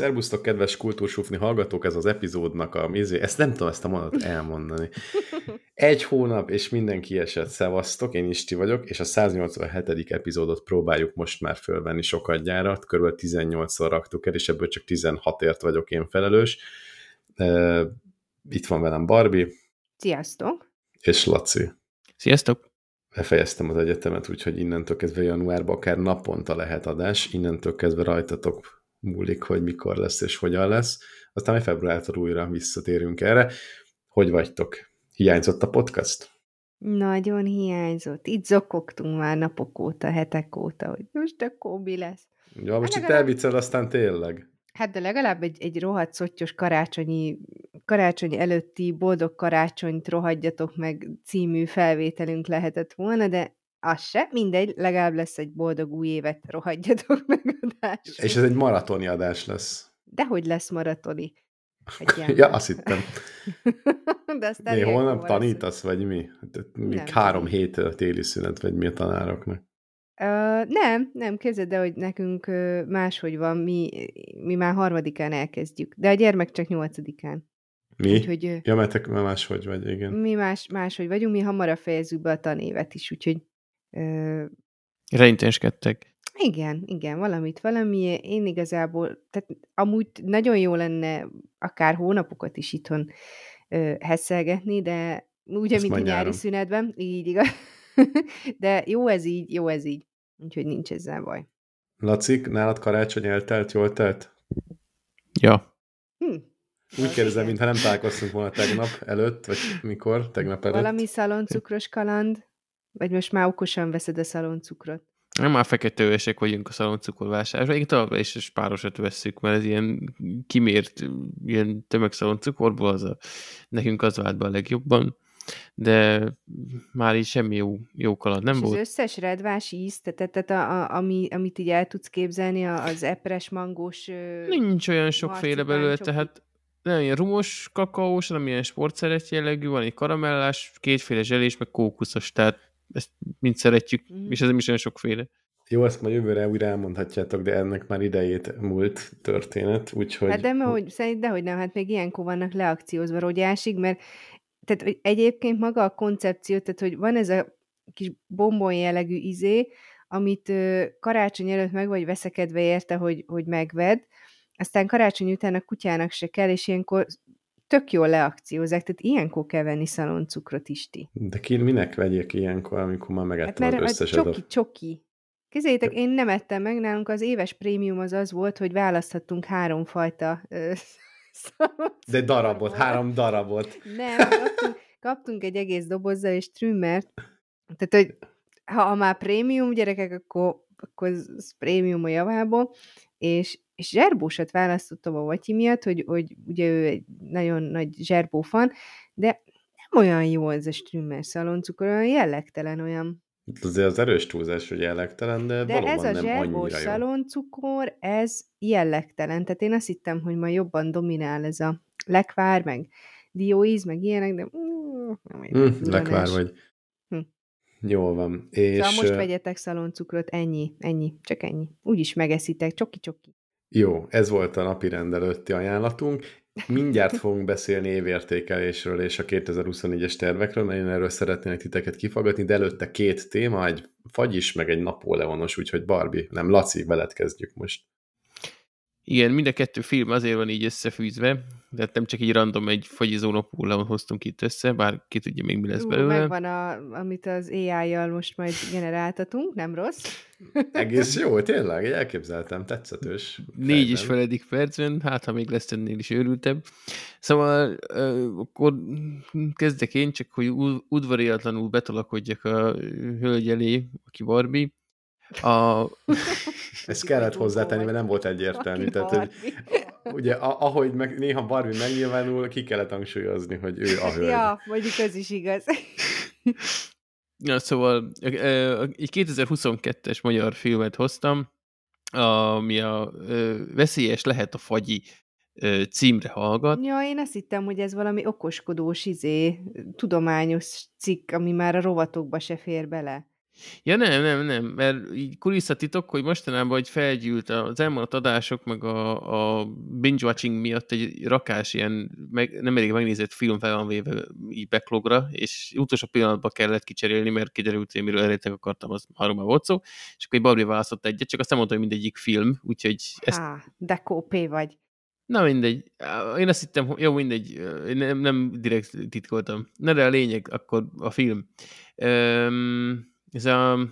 Szerbusztok, kedves kultúrsufni hallgatók, ez az epizódnak a izé, ezt nem tudom ezt a mondatot elmondani. Egy hónap, és mindenki esett, szevasztok, én Isti vagyok, és a 187. epizódot próbáljuk most már fölvenni sokadjára, kb. 18-szor raktuk el, és ebből csak 16-ért vagyok én felelős. Itt van velem Barbie. Sziasztok! És Laci. Sziasztok! Befejeztem az egyetemet, úgyhogy innentől kezdve januárban akár naponta lehet adás, innentől kezdve rajtatok múlik, hogy mikor lesz és hogyan lesz. Aztán majd februártól újra visszatérünk erre. Hogy vagytok? Hiányzott a podcast? Nagyon hiányzott. Itt zokogtunk már napok óta, hetek óta, hogy most akkor mi lesz. Ja, most hát itt legalább... elviccel, aztán tényleg. Hát de legalább egy, egy rohadt szottyos karácsonyi, karácsony előtti boldog karácsonyt rohadjatok meg című felvételünk lehetett volna, de az se, mindegy, legalább lesz egy boldog új évet, rohadjatok meg adás. És ez egy maratoni adás lesz. Dehogy lesz maratoni. ja, azt hittem. De aztán mi, holnap tanítasz, vagy mi? Mi nem, három nem. hét téli szünet, vagy mi a tanároknak? Uh, nem, nem, kezded, de hogy nekünk uh, máshogy van, mi, mi már harmadikán elkezdjük, de a gyermek csak nyolcadikán. Mi? Úgyhogy, uh, ja, mert te máshogy vagy, igen. Mi más, máshogy vagyunk, mi hamarabb fejezzük be a tanévet is, úgyhogy Reinténskedtek. Igen, igen, valamit, valami. Én igazából, tehát amúgy nagyon jó lenne akár hónapokat is itthon ö, hesszelgetni, de úgy, mint a nyári szünetben, így igaz. de jó ez így, jó ez így. Úgyhogy nincs ezzel baj. Lacik, nálad karácsony eltelt, jól telt? Ja. Hm. Úgy kérdezem, mintha nem találkoztunk volna tegnap előtt, vagy mikor, tegnap előtt. Valami szaloncukros kaland. Vagy most már okosan veszed a szaloncukrot? Nem már fekete övesek vagyunk a szaloncukorvásárra. Én továbbra is, is párosat veszük, mert ez ilyen kimért, ilyen tömegszaloncukorból az a, nekünk az vált be a legjobban. De már így semmi jó, jó kaland nem És volt. az összes redvás íz, tehát, tehát a, a, ami, amit így el tudsz képzelni, az epres, mangós... Nincs olyan sokféle belőle, tehát nem ilyen rumos kakaós, nem ilyen sportszeret jellegű, van egy karamellás, kétféle zselés, meg kókuszos, tehát ezt mind szeretjük, mm. és ez nem is olyan sokféle. Jó, ezt majd jövőre újra elmondhatjátok, de ennek már idejét múlt történet, úgyhogy... Hát de hogy, szerint, dehogy nem, hát még ilyenkor vannak leakciózva rogyásig, mert tehát egyébként maga a koncepció, tehát hogy van ez a kis bombon jellegű izé, amit ö, karácsony előtt meg vagy veszekedve érte, hogy, hogy megved, aztán karácsony után a kutyának se kell, és ilyenkor tök jól leakciózák, tehát ilyenkor kell venni szaloncukrot ti. De ki, minek vegyék ilyenkor, amikor már megettem hát, az összeset? Csoki, csoki. Kézzétek, én nem ettem meg, nálunk az éves prémium az az volt, hogy választhattunk három fajta De darabot, három darabot. Nem, kaptunk, kaptunk egy egész dobozzal és trümmert. Tehát, hogy ha már prémium gyerekek, akkor, akkor az prémium a javából, és és zserbósat választottam a Vatyi miatt, hogy, hogy ugye ő egy nagyon nagy zserbó fan, de nem olyan jó ez a strümmer szaloncukor, olyan jellegtelen, olyan... Azért az erős túlzás, hogy jellegtelen, de, de valóban ez a nem zserbós szaloncukor, ez jellegtelen. Tehát én azt hittem, hogy majd jobban dominál ez a lekvár, meg dióíz, meg ilyenek, de... Mm, mm, lekvár vagy. Hm. Jól van. És... Szóval most vegyetek szaloncukrot, ennyi, ennyi, csak ennyi. Úgyis megeszitek, csoki-csoki. Jó, ez volt a napi rendelőtti ajánlatunk. Mindjárt fogunk beszélni évértékelésről és a 2024-es tervekről, mert én erről szeretnék titeket kifogadni, de előtte két téma, egy fagyis, meg egy napóleonos, úgyhogy Barbie, nem Laci, veled kezdjük most. Igen, mind a kettő film azért van így összefűzve, de nem csak így random egy fagyizó napóleon hoztunk itt össze, bár ki tudja még mi lesz belőle. Megvan, a, amit az AI-jal most majd generáltatunk, nem rossz. Egész jó, tényleg, elképzeltem, tetszetős. Négy is feledik percben, hát ha még lesz ennél is őrültebb. Szóval akkor kezdek én, csak hogy udvariatlanul betolakodjak a hölgy elé, aki Barbie. A... Ezt kellett hozzátenni, mert nem volt egyértelmű. Tehát, hogy, ugye, ahogy meg, néha Barbie megnyilvánul, ki kellett hangsúlyozni, hogy ő a hölgy. Ja, mondjuk ez is igaz. Ja, szóval egy 2022-es magyar filmet hoztam, ami a Veszélyes lehet a fagyi címre hallgat. Ja, én azt hittem, hogy ez valami okoskodós, izé, tudományos cikk, ami már a rovatokba se fér bele. Ja nem, nem, nem, mert így kulisszatitok, hogy mostanában hogy felgyűlt az elmaradt adások, meg a, a binge-watching miatt egy rakás ilyen meg, nem elég megnézett film fel van véve így backlogra, és utolsó pillanatban kellett kicserélni, mert kiderült, hogy miről eredetileg akartam, az arról volt szó, és akkor egy Babri választott egyet, csak azt nem mondta, hogy mindegyik film, úgyhogy ezt... Há, de kópé vagy. Na mindegy. Én azt hittem, jó, mindegy. Én nem, nem direkt titkoltam. Na de a lényeg, akkor a film. Um, ez a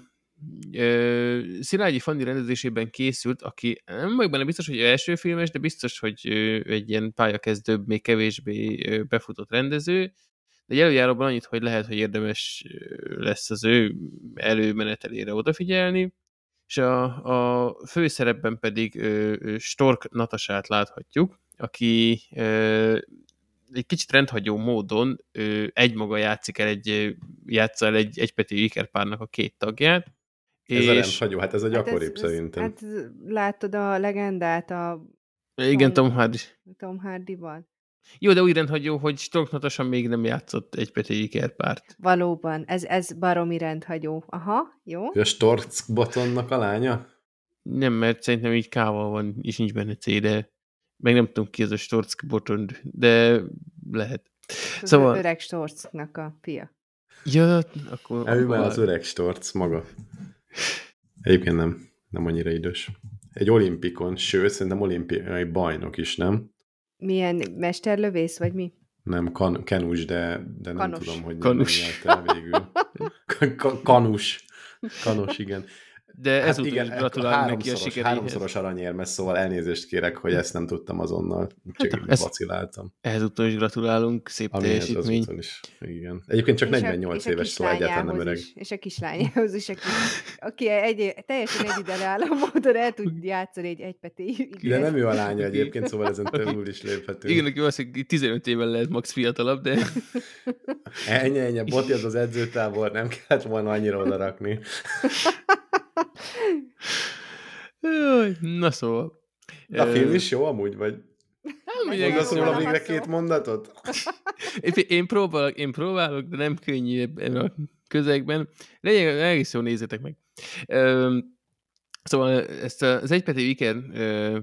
ö, Szilágyi Fanni rendezésében készült, aki nem vagyok benne biztos, hogy első filmes, de biztos, hogy egy ilyen pályakezdőbb, még kevésbé befutott rendező. De előjáróban annyit, hogy lehet, hogy érdemes lesz az ő előmenetelére odafigyelni, és a, a főszerepben pedig Stork Natasát láthatjuk, aki egy kicsit rendhagyó módon ő egymaga játszik el egy, játsza el egy egypetű ikerpárnak a két tagját. Ez és... a rendhagyó, hát ez a gyakoribb hát ez, szerintem. Hát látod a legendát a igen, Tom, Tom Hardy. Tom Hardy-val. Jó, de úgy rendhagyó, hogy Storknatosan még nem játszott egy Peti ikerpárt. Valóban, ez, ez baromi rendhagyó. Aha, jó. A Stork Botonnak a lánya? Nem, mert szerintem így kával van, és nincs benne C, de meg nem tudom ki ez a Storck botond, de lehet. Az szóval... öreg Storcknak a fia. Ja, akkor... Ő már az öreg Storc maga. Egyébként nem, nem annyira idős. Egy olimpikon, sőt, szerintem olimpiai bajnok is, nem? Milyen mesterlövész, vagy mi? Nem, kan, kenus, de, de nem tudom, hogy kanus. nem végül. kanus. Kanus, igen. De hát ezúttal igen, is gratulálunk neki a sikeréhez. Háromszoros aranyérmes, szóval elnézést kérek, hogy ezt nem tudtam azonnal, csak hát, ez, vaciláltam. Ezúttal is gratulálunk, szép Ami teljesítmény. is, igen. Egyébként csak és 48 a, éves, szóval egyáltalán nem öreg. Is, és a kislányához is, aki, aki egy, teljesen egyidejű módon el tud játszani egy egypeti De nem ő a lánya egyébként, szóval ezen túl is léphetünk. Igen, aki valószínűleg 15 éven lehet max fiatalabb, de... ennyi, ennyi, Boti az az edzőtábor, nem kellett volna annyira odarakni. Na szóval. De a film is jó amúgy, vagy? Nem Mondasz róla végre két mondatot? Én próbálok, én próbálok, de nem könnyű ebben a közegben. Legyen, egész jól nézzétek meg. Szóval ezt az egypeti Iker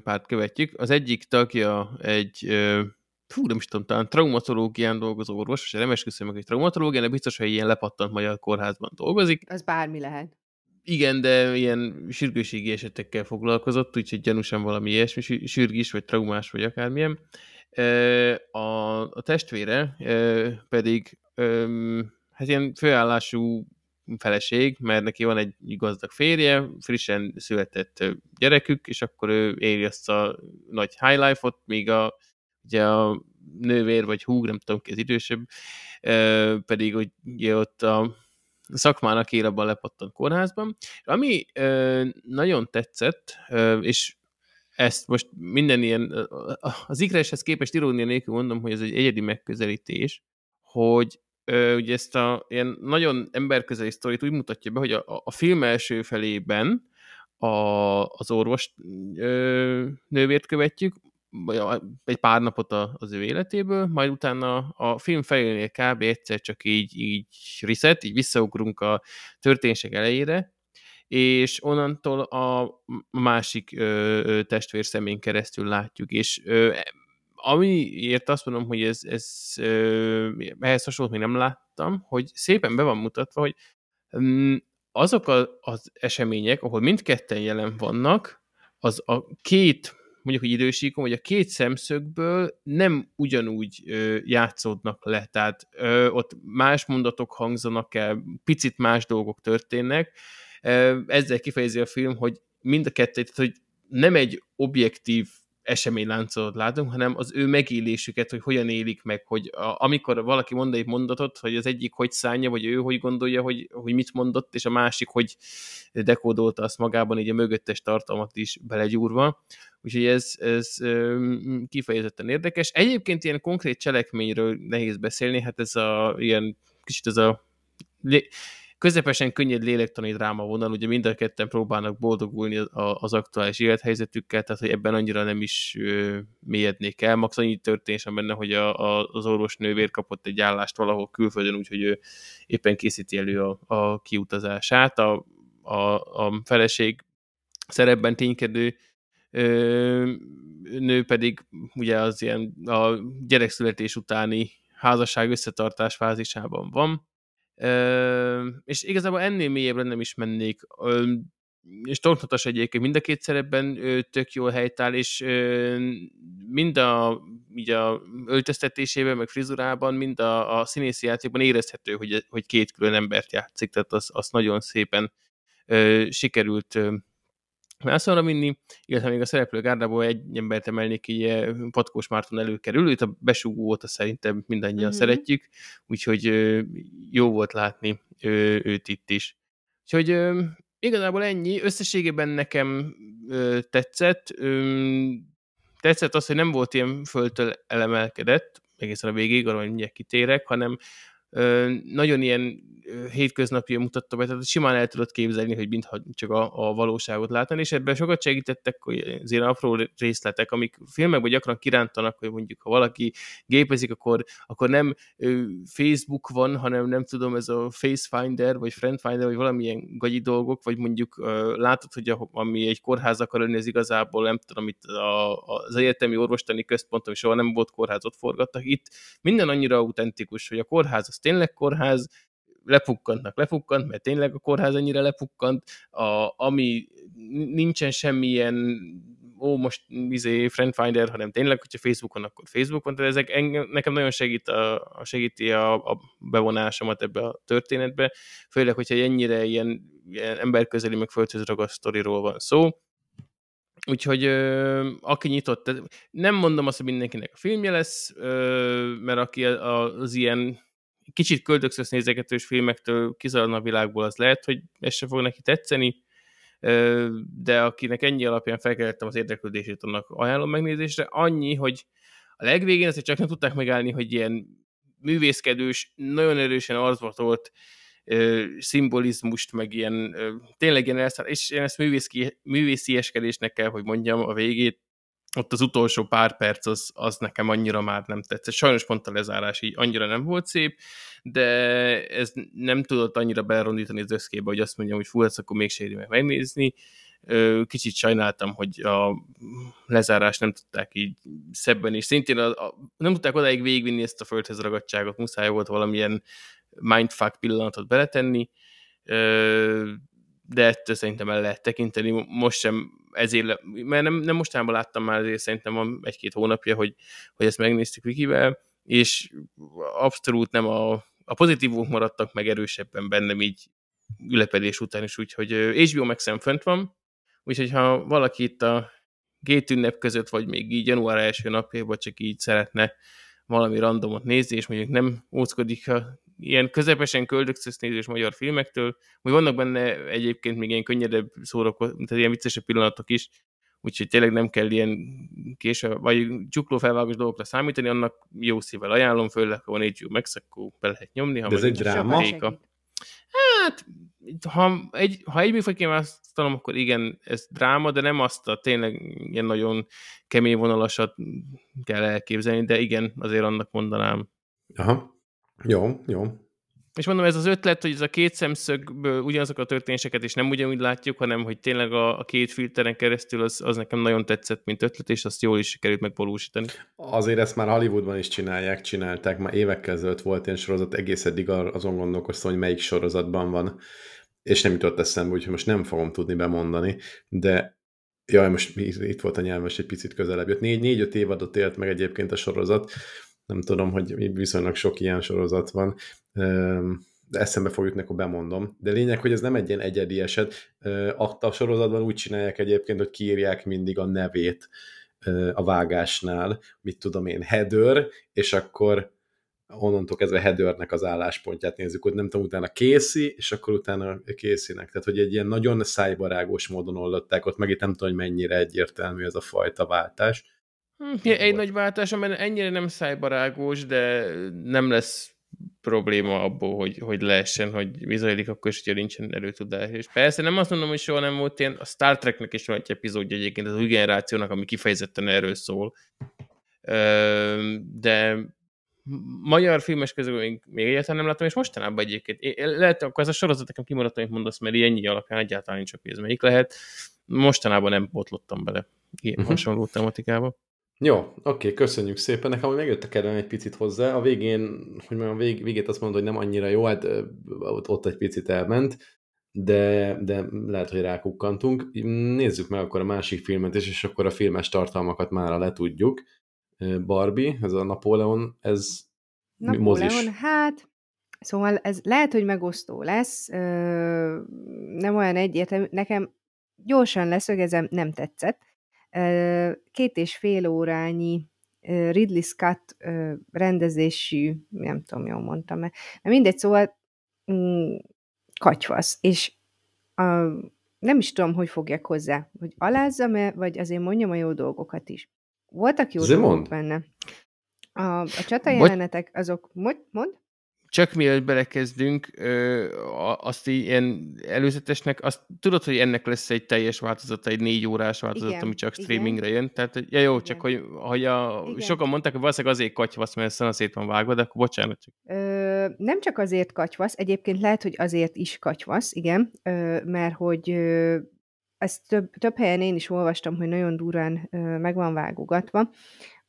párt követjük. Az egyik tagja egy fú, nem is tudom, talán traumatológián dolgozó orvos, és nem esküszöm meg egy traumatológián, de biztos, hogy ilyen lepattant magyar kórházban dolgozik. Az bármi lehet. Igen, de ilyen sürgőségi esetekkel foglalkozott, úgyhogy gyanúsan valami ilyesmi, sürgés, vagy traumás, vagy akármilyen. A, a testvére pedig hát ilyen főállású feleség, mert neki van egy gazdag férje, frissen született gyerekük, és akkor ő éri azt a nagy high life-ot, míg a, ugye a nővér, vagy húg, nem tudom ki az idősebb, pedig ugye ott a szakmának él abban lepattant kórházban. Ami ö, nagyon tetszett, ö, és ezt most minden ilyen, az ikreshez képest irónia nélkül mondom, hogy ez egy egyedi megközelítés, hogy ö, ugye ezt a ilyen nagyon emberközeli sztorit úgy mutatja be, hogy a, a film első felében a, az orvos ö, nővért követjük, egy pár napot az ő életéből, majd utána a film felénél kb. egyszer csak így, így reset, így visszaugrunk a történések elejére, és onnantól a másik ö, testvér szemén keresztül látjuk, és ö, amiért azt mondom, hogy ez, ez ö, ehhez hasonlót még nem láttam, hogy szépen be van mutatva, hogy mm, azok az események, ahol mindketten jelen vannak, az a két mondjuk, hogy idősíkon, hogy a két szemszögből nem ugyanúgy ö, játszódnak le, tehát ö, ott más mondatok hangzanak el, picit más dolgok történnek. Ö, ezzel kifejezi a film, hogy mind a kettő, tehát, hogy nem egy objektív eseményláncolat látunk, hanem az ő megélésüket, hogy hogyan élik meg, hogy a, amikor valaki mond egy mondatot, hogy az egyik hogy szánja, vagy ő hogy gondolja, hogy, hogy mit mondott, és a másik hogy dekódolta azt magában, így a mögöttes tartalmat is belegyúrva. Úgyhogy ez, ez kifejezetten érdekes. Egyébként ilyen konkrét cselekményről nehéz beszélni, hát ez a ilyen kicsit ez a közepesen könnyed lélektani dráma vonal, ugye mind a ketten próbálnak boldogulni az aktuális élethelyzetükkel, tehát hogy ebben annyira nem is mélyednék el. Max annyi történés benne, hogy a, a, az orvos nővér kapott egy állást valahol külföldön, úgyhogy ő éppen készíti elő a, a kiutazását. A, a, a feleség szerepben ténykedő ö, nő pedig ugye az ilyen a gyerekszületés utáni házasság összetartás fázisában van. És igazából ennél mélyebbre nem is mennék. És tornatos egyébként mind a két szerepben tök jól helytáll, és mind a, így a öltöztetésében, meg frizurában, mind a, a színészi játékban érezhető, hogy, hogy két külön embert játszik, tehát az, az nagyon szépen sikerült vászonra vinni, illetve még a szereplő gárdából egy embert emelnék, így Patkós Márton előkerül, őt a besugó óta szerintem mindannyian mm-hmm. szeretjük, úgyhogy jó volt látni őt itt is. Úgyhogy igazából ennyi, összességében nekem tetszett, tetszett az, hogy nem volt ilyen földtől elemelkedett, egészen a végig, arra mindjárt kitérek, hanem nagyon ilyen hétköznapi mutatta be, tehát simán el tudod képzelni, hogy mintha csak a, a valóságot látni, és ebben sokat segítettek hogy azért apró részletek, amik filmekben gyakran kirántanak, hogy mondjuk ha valaki gépezik, akkor, akkor nem Facebook van, hanem nem tudom, ez a Facefinder, vagy Friendfinder, vagy valamilyen gagyi dolgok, vagy mondjuk látod, hogy a, ami egy kórház akar lenni, ez igazából nem tudom, itt a, az egyetemi orvostani központ, ami soha nem volt kórházot forgattak, itt minden annyira autentikus, hogy a kórház az tényleg kórház, lepukkantnak, lepukkant, mert tényleg a kórház ennyire lepukkant, a, ami nincsen semmilyen ó, most izé Friendfinder, hanem tényleg, hogyha Facebookon, akkor Facebookon, tehát ezek engem, nekem nagyon segít a, segíti a, a bevonásomat ebbe a történetbe, főleg, hogyha ennyire ilyen, ilyen emberközeli, meg földhöz ragadt sztoriról van szó. Úgyhogy ö, aki nyitott, nem mondom azt, hogy mindenkinek a filmje lesz, ö, mert aki az ilyen kicsit köldökszös nézegetős filmektől kizaladna a világból, az lehet, hogy ez se fog neki tetszeni, de akinek ennyi alapján felkeltettem az érdeklődését, annak ajánlom megnézésre. Annyi, hogy a legvégén ezt csak nem tudták megállni, hogy ilyen művészkedős, nagyon erősen arzvatolt szimbolizmust, meg ilyen tényleg ilyen elszáll, és én ezt művészi, művészieskedésnek kell, hogy mondjam a végét, ott az utolsó pár perc az, az nekem annyira már nem tetszett. Sajnos pont a lezárás így annyira nem volt szép, de ez nem tudott annyira belerondítani az összkébe, hogy azt mondjam, hogy fú, ezt akkor még séri meg megnézni. Kicsit sajnáltam, hogy a lezárás nem tudták így szebben, és szintén a, a, nem tudták odáig végigvinni ezt a földhez ragadtságot, muszáj volt valamilyen mindfuck pillanatot beletenni, de ettől szerintem el lehet tekinteni. Most sem ezért, mert nem, nem mostanában láttam már, ezért szerintem van egy-két hónapja, hogy, hogy ezt megnéztük Vikivel, és abszolút nem a, a pozitívok maradtak meg erősebben bennem így ülepedés után is, úgyhogy HBO Max-en fönt van, úgyhogy ha valaki itt a két ünnep között, vagy még így január első napjában csak így szeretne valami randomot nézni, és mondjuk nem óckodik a ilyen közepesen köldökszös nézős magyar filmektől, hogy vannak benne egyébként még ilyen könnyedebb szórok, tehát ilyen viccesebb pillanatok is, úgyhogy tényleg nem kell ilyen késő, vagy csukló felvágos dolgokra számítani, annak jó szívvel ajánlom, főleg, ha van HBO Max, akkor be lehet nyomni. Ha De ez egy dráma? Hát, ha egy, ha egy műfajt kiválasztanom, akkor igen, ez dráma, de nem azt a tényleg ilyen nagyon kemény vonalasat kell elképzelni, de igen, azért annak mondanám. Aha. Jó, jó. És mondom, ez az ötlet, hogy ez a két szemszögből ugyanazok a történéseket is nem ugyanúgy látjuk, hanem hogy tényleg a, a két filteren keresztül az, az nekem nagyon tetszett, mint ötlet, és azt jól is sikerült megvalósítani. Azért ezt már Hollywoodban is csinálják, csinálták, már évekkel ezelőtt volt ilyen sorozat, egész eddig azon gondolkoztam, hogy melyik sorozatban van, és nem jutott eszembe, úgyhogy most nem fogom tudni bemondani, de jaj, most itt volt a nyelv, most egy picit közelebb jött. Négy-öt évadot élt meg egyébként a sorozat, nem tudom, hogy viszonylag sok ilyen sorozat van, de eszembe fog jutni, akkor bemondom. De lényeg, hogy ez nem egy ilyen egyedi eset. A sorozatban úgy csinálják egyébként, hogy kiírják mindig a nevét a vágásnál, mit tudom én, Heather, és akkor onnantól kezdve Heathernek az álláspontját nézzük, hogy nem tudom, utána Casey, és akkor utána Caseynek. Tehát, hogy egy ilyen nagyon szájbarágos módon oldották ott, meg itt nem tudom, hogy mennyire egyértelmű ez a fajta váltás. Hm, egy nagy váltás, amely ennyire nem szájbarágos, de nem lesz probléma abból, hogy, hogy lehessen, hogy vizualidik, akkor is, hogyha nincsen erőtudás. És persze nem azt mondom, hogy soha nem volt ilyen, a Star Treknek is van egy epizódja egyébként, az új generációnak, ami kifejezetten erről szól. De magyar filmes közül még, még egyáltalán nem láttam, és mostanában egyébként, én, lehet, akkor ez a sorozat nekem kimaradt, amit mondasz, mert ennyi alapján egyáltalán nincs a pénz, melyik lehet. Mostanában nem botlottam bele ilyen uh-huh. hasonló tematikába. Jó, oké, köszönjük szépen. Nekem megjött a kedvem egy picit hozzá. A végén, hogy mondjam, vég, végét azt mondod, hogy nem annyira jó, hát ott, ott egy picit elment, de, de lehet, hogy rákukkantunk. Nézzük meg akkor a másik filmet is, és akkor a filmes tartalmakat már letudjuk. Barbie, ez a Napóleon, ez Napóleon, mozis. hát szóval ez lehet, hogy megosztó lesz, nem olyan egyértelmű, nekem gyorsan leszögezem, nem tetszett. Két és fél órányi Ridley Scott rendezésű, nem tudom, jól mondtam-e, de mindegy, szóval mm, katyvasz, és a, nem is tudom, hogy fogjak hozzá, hogy alázzam-e, vagy azért mondjam a jó dolgokat is. Voltak jó Azért dolgok benne. A, a csata jelenetek, azok... Mond, mond? Csak mielőtt belekezdünk, azt ilyen előzetesnek, azt tudod, hogy ennek lesz egy teljes változata, egy négy órás változat, igen, ami csak streamingre igen. jön. Tehát, ja jó, igen. csak hogy, hogy a, sokan mondták, hogy valószínűleg azért katyvasz, mert szét van vágva, de akkor bocsánat. Csak. Ö, nem csak azért katyvasz, egyébként lehet, hogy azért is katyvasz, igen, ö, mert hogy ö, ezt több, több helyen én is olvastam, hogy nagyon durán ö, meg van vágogatva.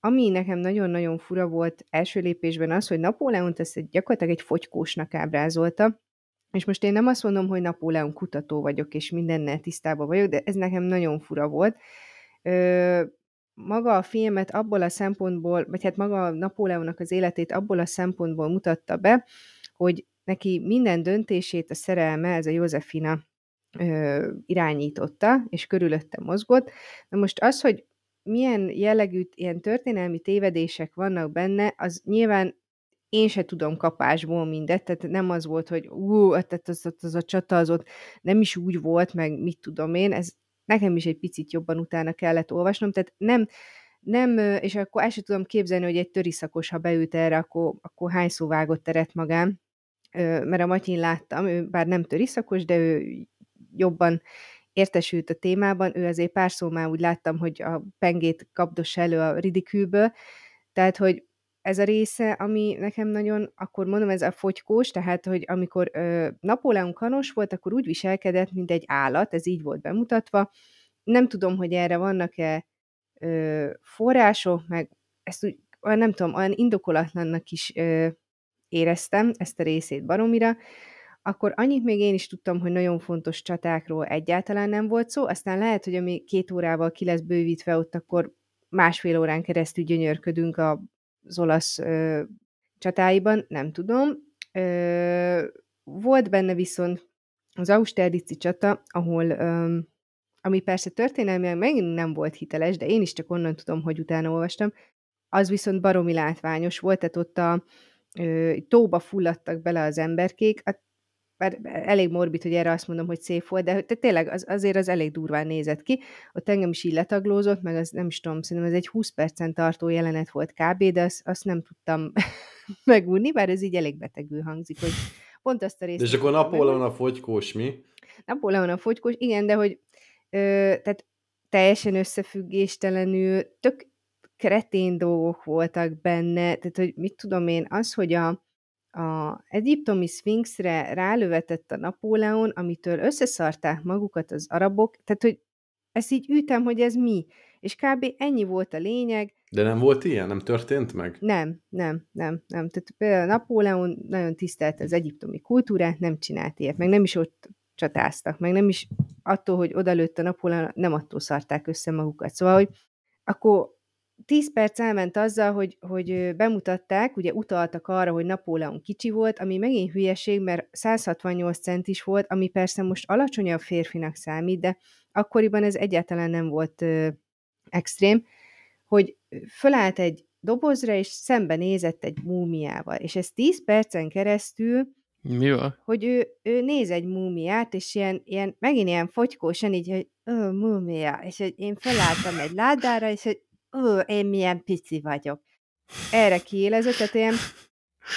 Ami nekem nagyon-nagyon fura volt első lépésben az, hogy Napóleont ezt gyakorlatilag egy fogykósnak ábrázolta, és most én nem azt mondom, hogy Napóleon kutató vagyok, és mindennel tisztában vagyok, de ez nekem nagyon fura volt. Ö, maga a filmet abból a szempontból, vagy hát maga Napóleonnak az életét abból a szempontból mutatta be, hogy neki minden döntését a szerelme, ez a Józefina irányította, és körülötte mozgott. Na most az, hogy milyen jellegű ilyen történelmi tévedések vannak benne, az nyilván én se tudom kapásból mindet, tehát nem az volt, hogy ú, tehát az, az, az a csata az ott nem is úgy volt, meg mit tudom én, ez nekem is egy picit jobban utána kellett olvasnom, tehát nem, nem, és akkor el sem tudom képzelni, hogy egy töriszakos, ha beült erre, akkor, akkor hány szó vágott teret magán, mert a Matyin láttam, ő bár nem töriszakos, de ő jobban értesült a témában, ő azért pár szó már úgy láttam, hogy a pengét kapdos elő a ridikülből, tehát, hogy ez a része, ami nekem nagyon, akkor mondom, ez a fogykós, tehát, hogy amikor ö, Napóleon kanos volt, akkor úgy viselkedett, mint egy állat, ez így volt bemutatva. Nem tudom, hogy erre vannak-e ö, források, meg ezt úgy, olyan nem tudom, olyan indokolatlannak is ö, éreztem ezt a részét baromira, akkor annyit még én is tudtam, hogy nagyon fontos csatákról egyáltalán nem volt szó, aztán lehet, hogy ami két órával ki lesz bővítve ott, akkor másfél órán keresztül gyönyörködünk az olasz ö, csatáiban, nem tudom. Ö, volt benne viszont az Austerlitzi csata, ahol, ö, ami persze történelmileg megint nem volt hiteles, de én is csak onnan tudom, hogy utána olvastam, az viszont baromi látványos volt, tehát ott a ö, tóba fulladtak bele az emberkék, a bár elég morbid, hogy erre azt mondom, hogy szép volt, de, de tényleg az, azért az elég durván nézett ki. Ott engem is így letaglózott, meg az nem is tudom, szerintem ez egy 20 percen tartó jelenet volt kb., de azt, azt nem tudtam megúrni, bár ez így elég betegül hangzik, hogy pont azt a részt... És akkor Napóleon a fogykós mi? Napóleon a fogykós, igen, de hogy ö, tehát teljesen összefüggéstelenül, tök kretén dolgok voltak benne, tehát hogy mit tudom én, az, hogy a, a egyiptomi szfinxre rálövetett a Napóleon, amitől összeszarták magukat az arabok, tehát hogy ezt így ütem, hogy ez mi. És kb. ennyi volt a lényeg. De nem volt ilyen? Nem történt meg? Nem, nem, nem, nem. Tehát például Napóleon nagyon tisztelte az egyiptomi kultúrát, nem csinált ilyet, meg nem is ott csatáztak, meg nem is attól, hogy odalőtt a Napóleon, nem attól szarták össze magukat. Szóval, hogy akkor 10 perc elment azzal, hogy, hogy bemutatták, ugye utaltak arra, hogy Napóleon kicsi volt, ami megint hülyeség, mert 168 centis volt, ami persze most alacsonyabb férfinak számít, de akkoriban ez egyáltalán nem volt ö, extrém, hogy fölállt egy dobozra, és szembenézett egy múmiával, és ez 10 percen keresztül mi van? Hogy ő, ő néz egy múmiát, és ilyen, ilyen megint ilyen fogykósan így, hogy múmia, és hogy én felálltam egy ládára, és hogy ó, én milyen pici vagyok. Erre kiélezett, tehát ilyen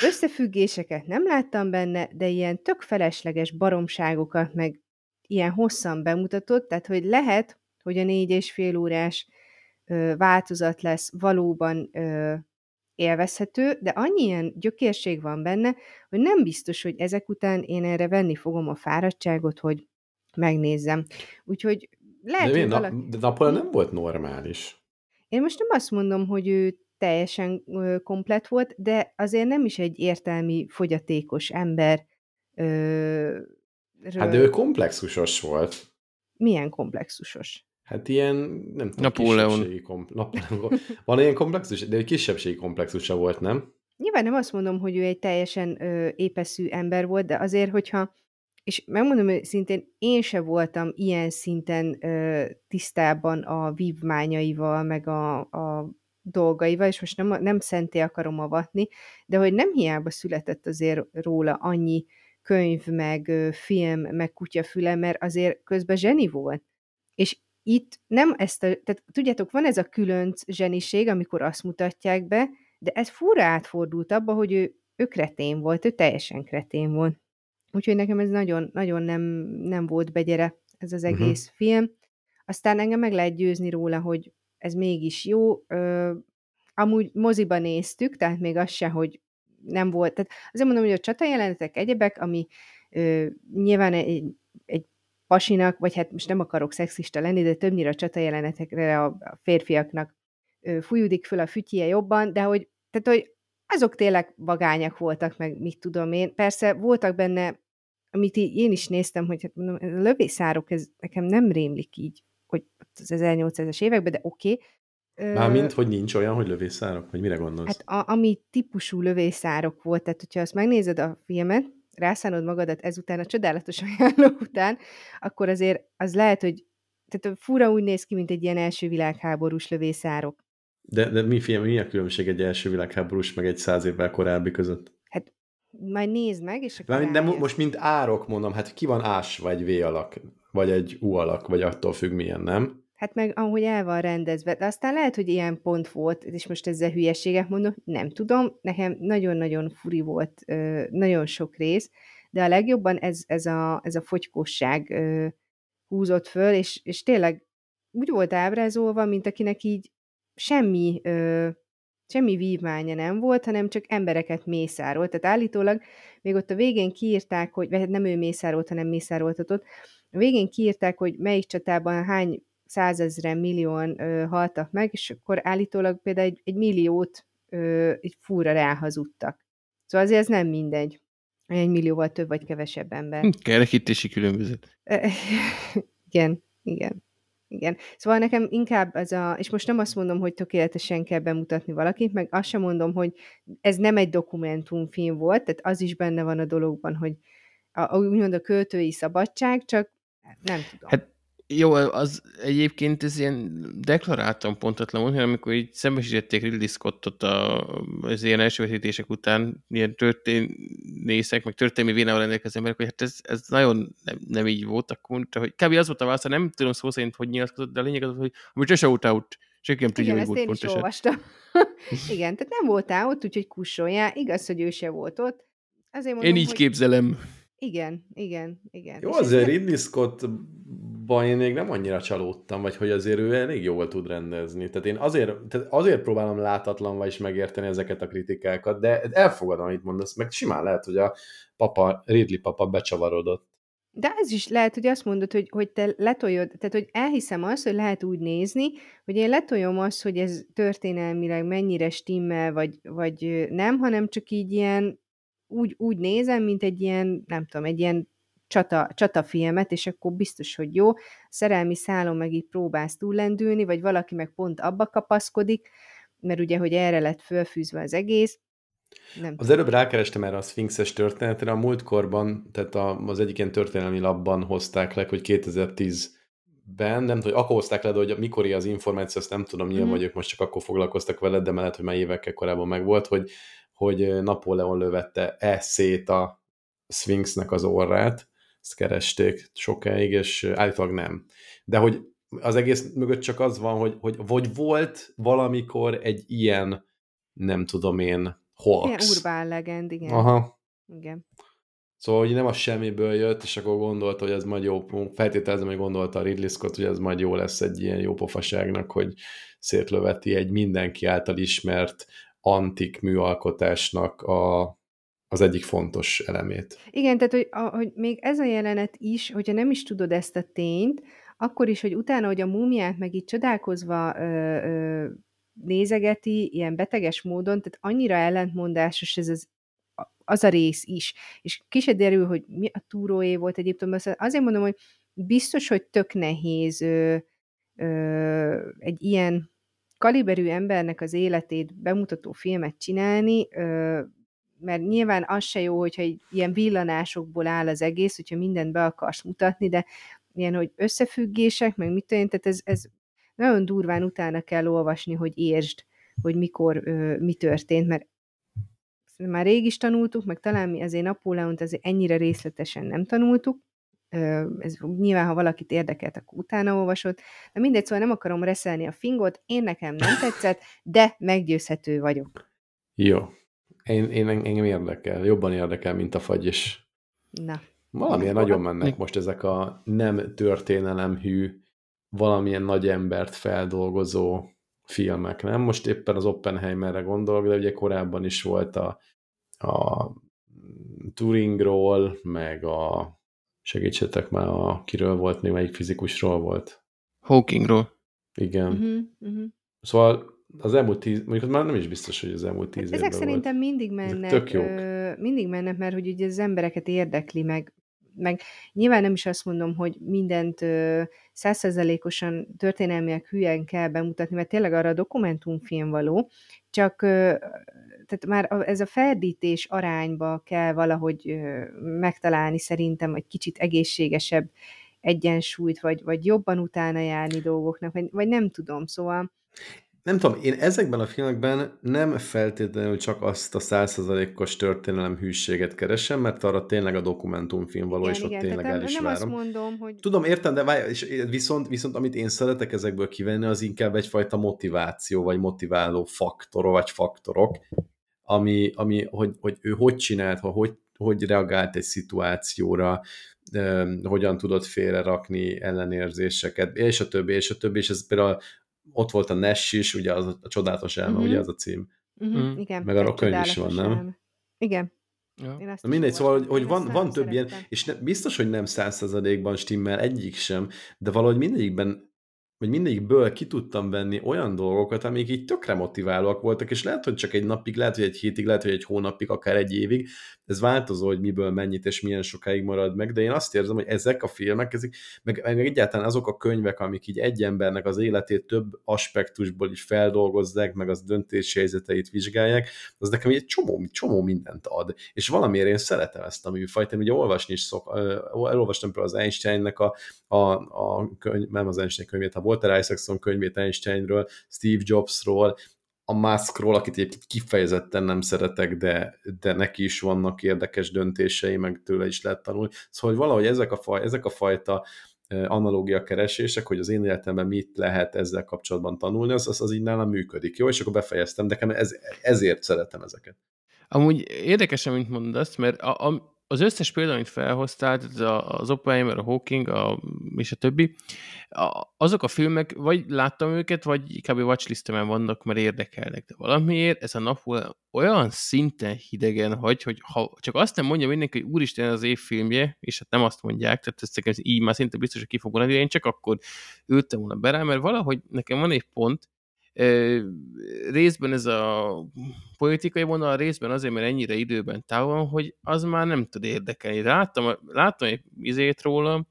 Összefüggéseket nem láttam benne, de ilyen tök felesleges baromságokat, meg ilyen hosszan bemutatott, tehát hogy lehet, hogy a négy és fél órás ö, változat lesz valóban ö, élvezhető, de annyi ilyen gyökérség van benne, hogy nem biztos, hogy ezek után én erre venni fogom a fáradtságot, hogy megnézzem. Úgyhogy lehet, De, hogy miért? valaki... De Napoleon nem volt normális. Én most nem azt mondom, hogy ő teljesen komplet volt, de azért nem is egy értelmi, fogyatékos ember. Ö, Hát de ő komplexusos volt. Milyen komplexusos? Hát ilyen, nem tudom, Napóleon. kom- Napóleon. Van ilyen komplexus, de egy kisebbségi komplexusa volt, nem? Nyilván nem azt mondom, hogy ő egy teljesen ö, épeszű ember volt, de azért, hogyha, és megmondom hogy szintén, én se voltam ilyen szinten ö, tisztában a vívmányaival, meg a, a dolgaival, és most nem, nem szenté akarom avatni, de hogy nem hiába született azért róla annyi könyv, meg film, meg kutyafüle, mert azért közben zseni volt. És itt nem ezt a, tehát tudjátok, van ez a különc zseniség, amikor azt mutatják be, de ez fura átfordult abba, hogy ő, ő kretén volt, ő teljesen kretén volt. Úgyhogy nekem ez nagyon, nagyon nem, nem volt begyere ez az Mhm. egész uh-huh. film. Aztán engem meg lehet győzni róla, hogy ez mégis jó. Ö, amúgy moziba néztük, tehát még az se, hogy nem volt. Tehát azért mondom, hogy a csatajelenetek egyebek, ami ö, nyilván egy, egy pasinak, vagy hát most nem akarok szexista lenni, de többnyire a csatajelenetekre a, a férfiaknak ö, fújódik föl a fütyje jobban, de hogy, tehát, hogy azok tényleg vagányak voltak, meg mit tudom én. Persze voltak benne, amit így én is néztem, hogy hát mondom, a lövészárok, ez nekem nem rémlik így, hogy az 1800-es években, de oké. Okay. Mármint, hogy nincs olyan, hogy lövészárok? Vagy mire gondolsz? Hát a, ami típusú lövészárok volt, tehát hogyha azt megnézed a filmet, rászánod magadat ezután, a csodálatos ajánló után, akkor azért az lehet, hogy tehát fura úgy néz ki, mint egy ilyen első világháborús lövészárok. De, de mi, film, mi a különbség egy első világháborús, meg egy száz évvel korábbi között? Hát majd nézd meg, és akkor Mármint, de most mint árok mondom, hát ki van ásva egy V alak, vagy egy U alak, vagy attól függ milyen, nem? Hát meg ahogy el van rendezve. De aztán lehet, hogy ilyen pont volt, és most ezzel hülyeséget mondom, nem tudom, nekem nagyon-nagyon furi volt, nagyon sok rész, de a legjobban ez, ez, a, ez a fogykosság húzott föl, és, és tényleg úgy volt ábrázolva, mint akinek így semmi, ö, semmi vívmánya nem volt, hanem csak embereket mészárolt. Tehát állítólag még ott a végén kiírták, hogy, vagy hát nem ő mészárolt, hanem mészároltatott, a végén kiírták, hogy melyik csatában hány százezren, millióan ö, haltak meg, és akkor állítólag például egy, egy milliót ö, egy fúra ráhazudtak. Szóval azért ez nem mindegy. Egy millióval több vagy kevesebb ember. Kerekítési különbözet. Igen, igen. Igen. Szóval nekem inkább ez a, és most nem azt mondom, hogy tökéletesen kell bemutatni valakit, meg azt sem mondom, hogy ez nem egy dokumentumfilm volt, tehát az is benne van a dologban, hogy a, úgymond a költői szabadság, csak nem tudom. Hát jó, az egyébként ez ilyen deklaráltan pontatlan volt, amikor így szembesítették Ridley Scottot a, az ilyen első vetítések után, ilyen történészek, meg történelmi vénával rendelkező emberek, hogy hát ez, ez nagyon nem, nem így volt, akkor hogy kb. az volt a válasz, nem tudom szó szerint, hogy nyilatkozott, de a lényeg az, hogy amit se out out, senki nem tudja, Igen, hogy ezt volt én is olvastam. Igen, tehát nem voltál ott, úgyhogy kussoljál. Igaz, hogy ő se volt ott. Azért mondom, Én így hogy... képzelem. Igen, igen, igen. Jó, És ez azért ne- Ridley Scottban én még nem annyira csalódtam, vagy hogy azért ő elég jól tud rendezni. Tehát én azért, tehát azért próbálom látatlanva is megérteni ezeket a kritikákat, de elfogadom, amit mondasz, meg simán lehet, hogy a papa, Ridley papa becsavarodott. De ez is lehet, hogy azt mondod, hogy, hogy te letoljod, tehát hogy elhiszem azt, hogy lehet úgy nézni, hogy én letoljom azt, hogy ez történelmileg mennyire stimmel, vagy, vagy nem, hanem csak így ilyen, úgy, úgy nézem, mint egy ilyen, nem tudom, egy ilyen csata, csatafilmet, és akkor biztos, hogy jó. Szerelmi szálon meg így próbálsz túllendülni, vagy valaki meg pont abba kapaszkodik, mert ugye, hogy erre lett fölfűzve az egész. Nem Az előbb rákerestem erre a Sphinxes történetre, a múltkorban, tehát a, az egyik ilyen történelmi labban hozták le, hogy 2010-ben, nem tudom, hogy akkor hozták le, de hogy mikori az információ, azt nem tudom, nyilván Mhm. vagy ők most csak akkor foglalkoztak veled, de mellett, hogy már évekkel korábban megvolt, hogy, hogy Napóleon lövette e szét a Sphinxnek az orrát, ezt keresték sokáig, és állítólag nem. De hogy az egész mögött csak az van, hogy, hogy vagy volt valamikor egy ilyen, nem tudom én, hoax. Ilyen urbán legend, igen. Aha. Igen. Szóval, hogy nem a semmiből jött, és akkor gondolta, hogy ez majd jó, feltételezem, hogy gondolta a Ridley Scott, hogy ez majd jó lesz egy ilyen jó pofaságnak, hogy szétlöveti egy mindenki által ismert antik műalkotásnak a, az egyik fontos elemét. Igen, tehát, hogy, a, hogy még ez a jelenet is, hogyha nem is tudod ezt a tényt, akkor is, hogy utána, hogy a múmiát meg így csodálkozva ö, ö, nézegeti, ilyen beteges módon, tehát annyira ellentmondásos ez az, az a rész is. És ki se derül, hogy mi a túróé volt Egyiptomban. Szóval azért mondom, hogy biztos, hogy tök nehéz ö, ö, egy ilyen kaliberű embernek az életét bemutató filmet csinálni, mert nyilván az se jó, hogyha ilyen villanásokból áll az egész, hogyha mindent be akarsz mutatni, de ilyen, hogy összefüggések, meg mit tudom, tehát ez, ez nagyon durván utána kell olvasni, hogy értsd, hogy mikor ö, mi történt, mert már rég is tanultuk, meg talán mi azért Napóleont azért ennyire részletesen nem tanultuk, ez nyilván, ha valakit érdekelt, akkor utána olvasott, de mindegy, szóval nem akarom reszelni a fingot, én nekem nem tetszett, de meggyőzhető vagyok. Jó. Én, én engem érdekel, jobban érdekel, mint a fagy is. Na. Valamilyen nagyon mennek most ezek a nem történelemhű, valamilyen nagy embert feldolgozó filmek, nem? Most éppen az Oppenheimerre gondolok, de ugye korábban is volt a, a Turingról, meg a segítsetek már, a, kiről volt, még melyik fizikusról volt. Hawkingról. Igen. Uh-huh, uh-huh. Szóval az elmúlt tíz, mondjuk már nem is biztos, hogy az elmúlt tíz Ezek szerintem volt. mindig mennek. Tök jók. Ö, mindig mennek, mert hogy ugye az embereket érdekli, meg, meg nyilván nem is azt mondom, hogy mindent százszerzelékosan történelmiek hülyen kell bemutatni, mert tényleg arra a dokumentumfilm való, csak tehát már ez a ferdítés arányba kell valahogy megtalálni szerintem, egy kicsit egészségesebb egyensúlyt, vagy, vagy jobban utána járni dolgoknak, vagy, vagy nem tudom, szóval nem tudom, én ezekben a filmekben nem feltétlenül csak azt a százszerzalékos történelem hűséget keresem, mert arra tényleg a dokumentumfilm való, igen, és ott igen, tényleg el is nem várom. Azt mondom, hogy... Tudom, értem, de várj, és viszont, viszont amit én szeretek ezekből kivenni, az inkább egyfajta motiváció, vagy motiváló faktor, vagy faktorok, ami, ami hogy, hogy ő hogy csinált, hogy, hogy reagált egy szituációra, hogyan tudott félrerakni ellenérzéseket, és a többi, és a többi, és ez például ott volt a Nash is, ugye az a csodálatos elme, uh-huh. ugye az a cím. Uh-huh. Mm. Igen, Meg arra a könyv is van, nem? Elme. Igen. Ja. Mindegy, szóval, hogy, hogy van, van több ilyen, és ne, biztos, hogy nem százszerzadékban stimmel egyik sem, de valahogy mindegyikben hogy mindegyikből ki tudtam venni olyan dolgokat, amik így tökre motiválóak voltak, és lehet, hogy csak egy napig, lehet, hogy egy hétig, lehet, hogy egy hónapig, akár egy évig, ez változó, hogy miből mennyit és milyen sokáig marad meg, de én azt érzem, hogy ezek a filmek, ezek, meg, meg egyáltalán azok a könyvek, amik így egy embernek az életét több aspektusból is feldolgozzák, meg az döntési helyzeteit vizsgálják, az nekem egy csomó, csomó mindent ad. És valamiért én szeretem ezt a műfajt. Én ugye olvasni is szok, elolvastam például az Einsteinnek a, a, a könyv, nem az Einstein könyvét, a Walter Isaacson könyvét Einsteinről, Steve Jobsról, a Muskról, akit egyébként kifejezetten nem szeretek, de, de neki is vannak érdekes döntései, meg tőle is lehet tanulni. Szóval hogy valahogy ezek a, faj, ezek a fajta analógia keresések, hogy az én életemben mit lehet ezzel kapcsolatban tanulni, az, az, az így nálam működik. Jó, és akkor befejeztem, de ez, ezért szeretem ezeket. Amúgy érdekes, amit mondasz, mert a, a, az összes példa, amit felhoztál, az Oppenheimer, a Hawking, a, és a többi, a, azok a filmek, vagy láttam őket, vagy inkább a watchlistemen vannak, mert érdekelnek, de valamiért ez a nap olyan szinten hidegen hagy, hogy ha csak azt nem mondja mindenki, hogy úristen az év filmje, és hát nem azt mondják, tehát ezt ez így már szinte biztos, hogy ki fog én csak akkor ültem volna be rá, mert valahogy nekem van egy pont, részben ez a politikai vonal, részben azért, mert ennyire időben távol hogy az már nem tud érdekelni. Láttam, láttam egy izét róla,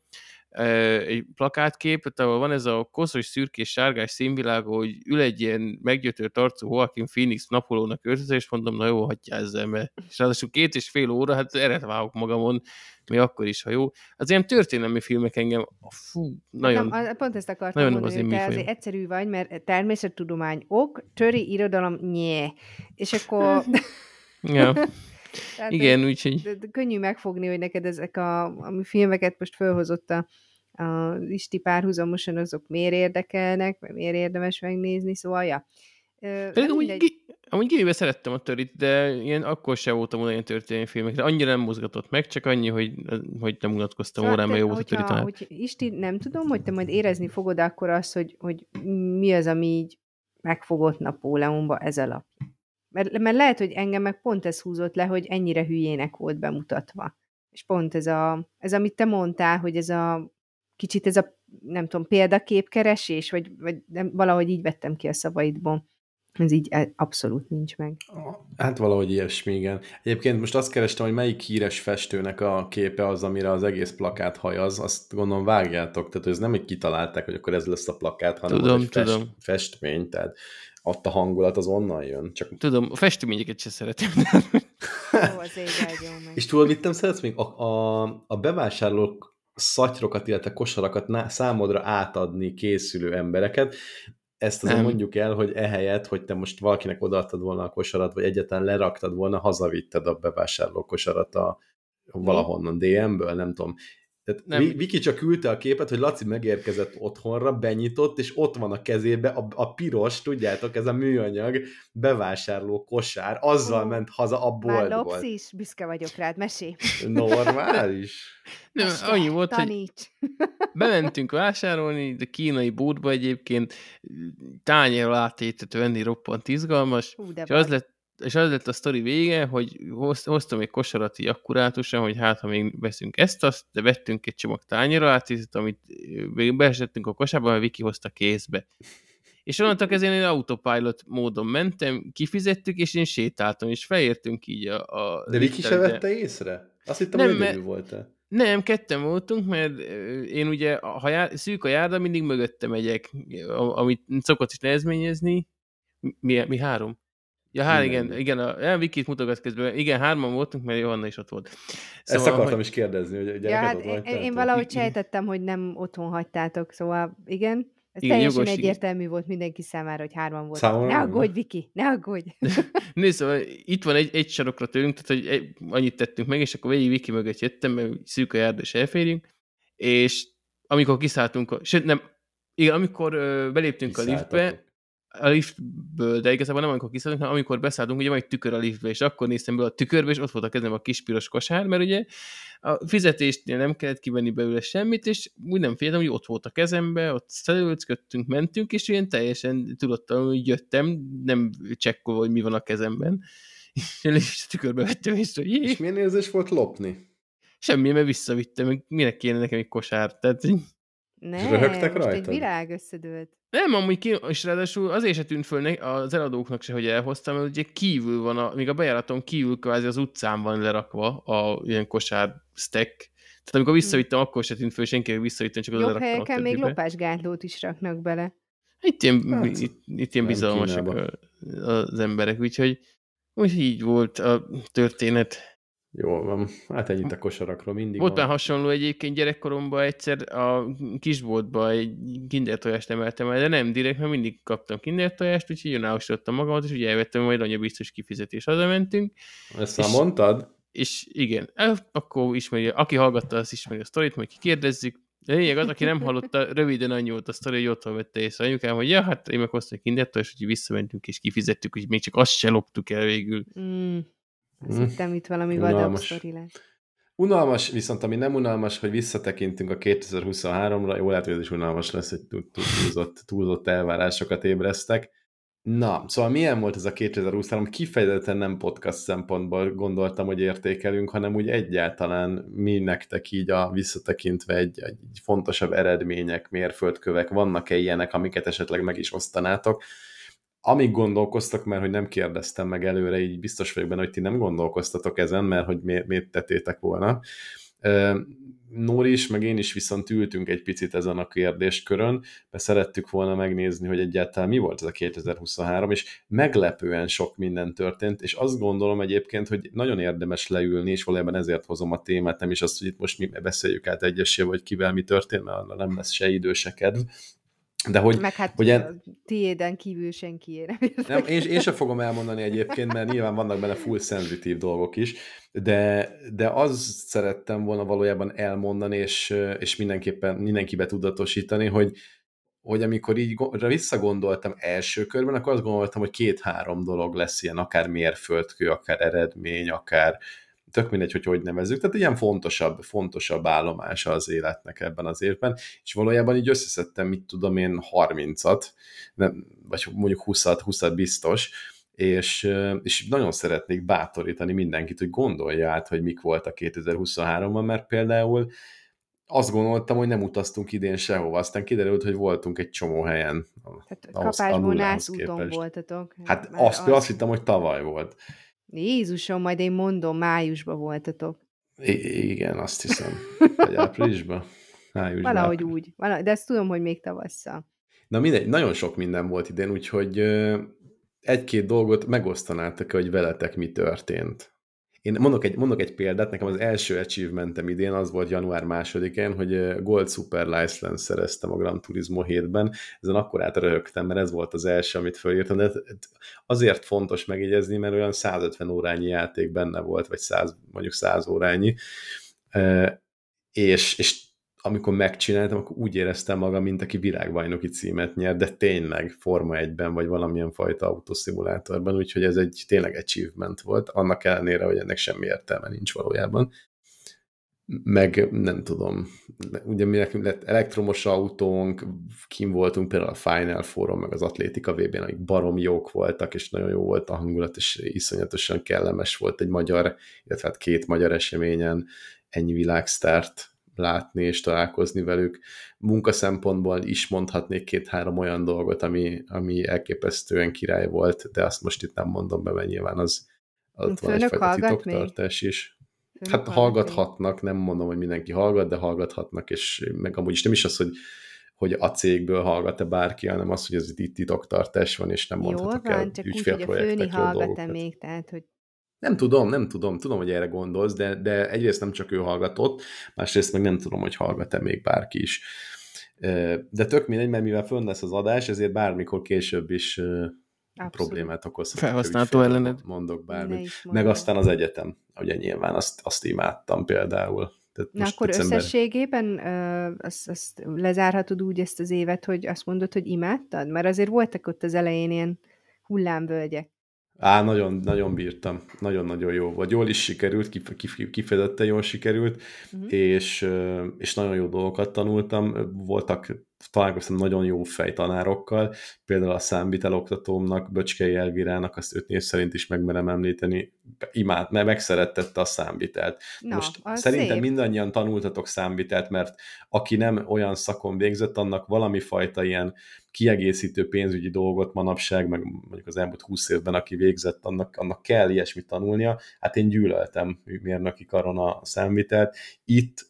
egy plakátkép, ahol van ez a koszos, szürkés, sárgás színvilág, hogy ül egy ilyen meggyötört arcú Joaquin Phoenix Napolónak öltözve, és mondom, na jó, hagyja ezzel, mert és ráadásul két és fél óra, hát eret vágok magamon, mi akkor is, ha jó. Az ilyen történelmi filmek engem, fú, nagyon... Nem, pont ezt akartam nagyon mondani, hogy te azért egyszerű vagy, mert természettudomány ok, töri irodalom nyé. És akkor... ja. Tehát Igen, úgyhogy... Könnyű megfogni, hogy neked ezek a, a filmeket most felhozott a, a Isti párhuzamosan, azok miért érdekelnek, vagy miért érdemes megnézni, szóval ja. Pedig úgy Amúgy Gimibe szerettem a törit, de ilyen akkor sem voltam oda ilyen történelmi Annyira nem mozgatott meg, csak annyi, hogy, hogy nem unatkoztam szóval órán, mert jó volt a töri tanár. Hogy Isti, nem tudom, hogy te majd érezni fogod akkor azt, hogy, hogy mi az, ami így megfogott Napóleonba ez alap. Mert, mert lehet, hogy engem meg pont ez húzott le, hogy ennyire hülyének volt bemutatva. És pont ez, a, ez amit te mondtál, hogy ez a kicsit ez a, nem tudom, példaképkeresés, vagy, vagy nem, valahogy így vettem ki a szavaidból ez így e, abszolút nincs meg. Hát valahogy ilyesmi, igen. Egyébként most azt kerestem, hogy melyik híres festőnek a képe az, amire az egész plakát hajaz, azt gondolom vágjátok, tehát ez nem, hogy kitalálták, hogy akkor ez lesz a plakát, hanem tudom, egy tudom. Fest, festmény, tehát ott a hangulat az onnan jön. Csak... Tudom, a festményeket sem szeretem. Ó, az És tudod, mit nem szeretsz még? A, a, a bevásárlók szatyrokat, illetve kosarakat számodra átadni készülő embereket, ezt azért nem. mondjuk el, hogy ehelyett, hogy te most valakinek odaadtad volna a kosarat, vagy egyáltalán leraktad volna, hazavitted a bevásárló kosarat a, valahonnan DM-ből, nem tudom. Tehát nem. Viki csak küldte a képet, hogy Laci megérkezett otthonra, benyitott, és ott van a kezébe a, a piros, tudjátok, ez a műanyag bevásárló kosár, azzal uh, ment haza a boltból. Már is, büszke vagyok rád, mesé. Normális. Nem, Este, annyi volt, taníts. hogy bementünk vásárolni, de kínai bútba egyébként tányér átétet venni roppant izgalmas, Hú, és az lett és az lett a sztori vége, hogy hoztam egy kosarat így akkurátusan, hogy hát, ha még veszünk ezt, azt, de vettünk egy csomag tányéra átízet, amit beesettünk a kosárba, mert Viki hozta kézbe. És onnantól ezért én autopilot módon mentem, kifizettük, és én sétáltam, és felértünk így a... a de Viki se vette észre? Azt hittem, nem, hogy volt -e. Nem, ketten voltunk, mert én ugye, ha jár, szűk a járda, mindig mögötte megyek, amit szokott is nehezményezni. Mi, mi három? Ja, hát igen, igen, igen a, a Wikit mutogat közben. Igen, hárman voltunk, mert Johanna is ott volt. Szóval, Ezt akartam hogy... is kérdezni, hogy gyereked ja, hát ott én, én valahogy sejtettem, hogy nem otthon hagytátok, szóval igen. Ez igen, teljesen jogos, egyértelmű igen. volt mindenki számára, hogy hárman volt. Számomra ne aggódj, Viki, ne aggódj! Nézd, szóval itt van egy, egy sarokra tőlünk, tehát hogy egy, annyit tettünk meg, és akkor végig Viki mögött jöttem, mert szűk a járda, és elférjünk, és amikor kiszálltunk, sőt nem, igen, amikor ö, beléptünk a liftbe, a liftből, de igazából nem amikor kiszállunk, hanem amikor beszálltunk, ugye van egy tükör a liftbe, és akkor néztem be a tükörbe, és ott volt a kezem a kis piros kosár, mert ugye a fizetésnél nem kellett kivenni belőle semmit, és úgy nem féltem, hogy ott volt a kezembe, ott szelőcködtünk, mentünk, és ilyen teljesen tudottam, hogy jöttem, nem csekkolva, hogy mi van a kezemben. És a tükörbe vettem észre, hogy És milyen érzés volt lopni? Semmi, mert visszavittem, minek kéne nekem egy kosár. Tehát nem, Röhögtek most rajtad? egy világ összedőlt. Nem, amúgy ki, és ráadásul azért se tűnt föl az eladóknak se, hogy elhoztam, mert ugye kívül van, a, még a bejáraton kívül kvázi az utcán van lerakva a ilyen kosár stack. Tehát amikor hm. visszavittem, akkor se tűnt föl, senki visszavittem, csak az Jobb helyeken még lopásgátlót is raknak bele. Itt ilyen, hát, itt, itt ilyen bizalmasak az emberek, úgyhogy, úgyhogy így volt a történet. Jól van. Hát ennyit a kosarakról mindig Volt már hasonló egyébként gyerekkoromban egyszer a kisboltba egy kinder tojást emeltem el, de nem direkt, mert mindig kaptam kinder tojást, úgyhogy önállósítottam magamat, és ugye elvettem, majd anya biztos kifizetés, mentünk. Ezt már mondtad? És igen, akkor ismeri, aki hallgatta, az ismeri a sztorit, majd kikérdezzük. De lényeg az, aki nem hallotta, röviden annyi volt a sztori, hogy otthon vette észre anyukám, hogy ja, hát én meg hoztam egy kinder tojást, úgyhogy visszamentünk és kifizettük, hogy még csak azt se loptuk el végül. Mm. Azt mm. hittem, itt valami vadabb sztori lesz. Unalmas, viszont ami nem unalmas, hogy visszatekintünk a 2023-ra, jó lehet, hogy ez is unalmas lesz, hogy túlzott, túlzott elvárásokat ébreztek. Na, szóval milyen volt ez a 2023? Kifejezetten nem podcast szempontból gondoltam, hogy értékelünk, hanem úgy egyáltalán mi nektek így a visszatekintve egy, egy fontosabb eredmények, mérföldkövek, vannak-e ilyenek, amiket esetleg meg is osztanátok? Amíg gondolkoztak, mert hogy nem kérdeztem meg előre, így biztos vagyok benne, hogy ti nem gondolkoztatok ezen, mert hogy miért, miért tettétek volna. Nóri is, meg én is viszont ültünk egy picit ezen a kérdéskörön, mert szerettük volna megnézni, hogy egyáltalán mi volt ez a 2023, és meglepően sok minden történt, és azt gondolom egyébként, hogy nagyon érdemes leülni, és valójában ezért hozom a témát, nem is azt, hogy itt most mi beszéljük át egyesével, hogy kivel mi történt, mert nem lesz se idő, se kedv, de hogy, Meg hát hogy en... tiéden kívül senki nem, nem én, én sem fogom elmondani egyébként, mert nyilván vannak benne full szenzitív dolgok is, de, de az szerettem volna valójában elmondani, és, és mindenképpen mindenkibe tudatosítani, hogy hogy amikor így visszagondoltam első körben, akkor azt gondoltam, hogy két-három dolog lesz ilyen, akár mérföldkő, akár eredmény, akár tök mindegy, hogy hogy nevezzük, tehát ilyen fontosabb, fontosabb állomása az életnek ebben az évben, és valójában így összeszedtem, mit tudom én, 30-at, vagy mondjuk 20-at, 20 biztos, és, és nagyon szeretnék bátorítani mindenkit, hogy gondolja át, hogy mik voltak 2023-ban, mert például azt gondoltam, hogy nem utaztunk idén sehova, aztán kiderült, hogy voltunk egy csomó helyen. Tehát kapásból nász úton voltatok. Hát azt, az... azt hittem, hogy tavaly volt. Jézusom, majd én mondom, májusban voltatok. I- igen, azt hiszem. Vagy áprilisban? Májusban. Valahogy úgy. De ezt tudom, hogy még tavasszal. Na mindegy, nagyon sok minden volt idén, úgyhogy egy-két dolgot megosztanátok, hogy veletek mi történt. Én mondok egy, mondok egy példát, nekem az első achievementem idén az volt január másodikán, hogy Gold Super License szereztem a Gran Turismo 7-ben, ezen akkor átröhögtem, mert ez volt az első, amit fölírtam, de azért fontos megjegyezni, mert olyan 150 órányi játék benne volt, vagy 100, mondjuk 100 órányi, és, és amikor megcsináltam, akkor úgy éreztem magam, mint aki világbajnoki címet nyer, de tényleg Forma 1-ben, vagy valamilyen fajta autoszimulátorban, úgyhogy ez egy tényleg achievement volt, annak ellenére, hogy ennek semmi értelme nincs valójában. Meg nem tudom, ugye mi nekünk lett elektromos autónk, kim voltunk például a Final Forum, meg az Atlétika VB-n, amik barom jók voltak, és nagyon jó volt a hangulat, és iszonyatosan kellemes volt egy magyar, illetve hát két magyar eseményen ennyi világsztárt látni és találkozni velük. Munka szempontból is mondhatnék két-három olyan dolgot, ami, ami elképesztően király volt, de azt most itt nem mondom be, mert nyilván az, az van egyfajta titoktartás is. Főnök hát hallgathatnak, nem mondom, hogy mindenki hallgat, de hallgathatnak, és meg amúgy is nem is az, hogy hogy a cégből hallgat-e bárki, hanem az, hogy ez itt titoktartás van, és nem mondhatok Jó, van, el csak úgy, hogy a főni hallgat-e még, tehát hogy nem tudom, nem tudom, tudom, hogy erre gondolsz, de, de egyrészt nem csak ő hallgatott, másrészt meg nem tudom, hogy hallgat-e még bárki is. De tök mindegy, mert mivel fönn lesz az adás, ezért bármikor később is Abszolút. problémát okozhat. Felhasználható ellened. Mondok bármit. Meg aztán az egyetem, ugye nyilván azt, azt imádtam például. Tehát Na akkor december... összességében ö, azt, azt lezárhatod úgy ezt az évet, hogy azt mondod, hogy imádtad? Mert azért voltak ott az elején ilyen hullámvölgyek. Á, nagyon, nagyon bírtam. Nagyon-nagyon jó volt. Jól is sikerült, kifejezetten jól sikerült, uh-huh. és, és nagyon jó dolgokat tanultam. Voltak, találkoztam nagyon jó fejtanárokkal, például a számvitel oktatómnak, Böcskei Elvirának, azt öt név szerint is megmerem említeni, imád, mert megszerettette a számvitelt. Na, Most szerintem szép. mindannyian tanultatok számvitelt, mert aki nem olyan szakon végzett, annak valami fajta ilyen kiegészítő pénzügyi dolgot manapság, meg mondjuk az elmúlt húsz évben, aki végzett, annak, annak kell ilyesmit tanulnia. Hát én gyűlöltem mérnöki karon a számvitelt. Itt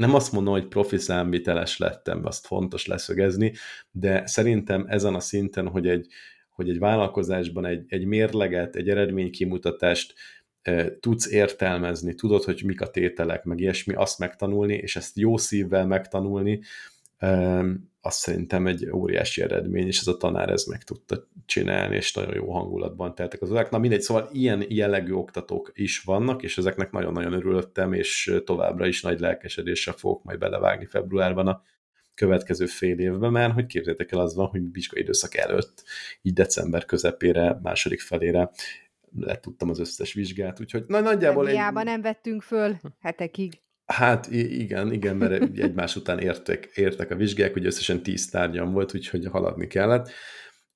nem azt mondom, hogy profi számviteles lettem, azt fontos leszögezni, de szerintem ezen a szinten, hogy egy, hogy egy vállalkozásban egy, egy mérleget, egy eredménykimutatást e, tudsz értelmezni, tudod, hogy mik a tételek, meg ilyesmi, azt megtanulni, és ezt jó szívvel megtanulni, azt szerintem egy óriási eredmény, és ez a tanár ez meg tudta csinálni, és nagyon jó hangulatban teltek az órák. Na mindegy, szóval ilyen jellegű oktatók is vannak, és ezeknek nagyon-nagyon örülöttem, és továbbra is nagy lelkesedéssel fogok majd belevágni februárban a következő fél évben, mert hogy képzeljétek el, az van, hogy vizsgai időszak előtt, így december közepére, második felére letudtam az összes vizsgát, úgyhogy na, nagyjából... egy... nem vettünk föl hetekig. Hát igen, igen, mert egymás után értek, értek a vizsgák, hogy összesen tíz tárgyam volt, úgyhogy haladni kellett.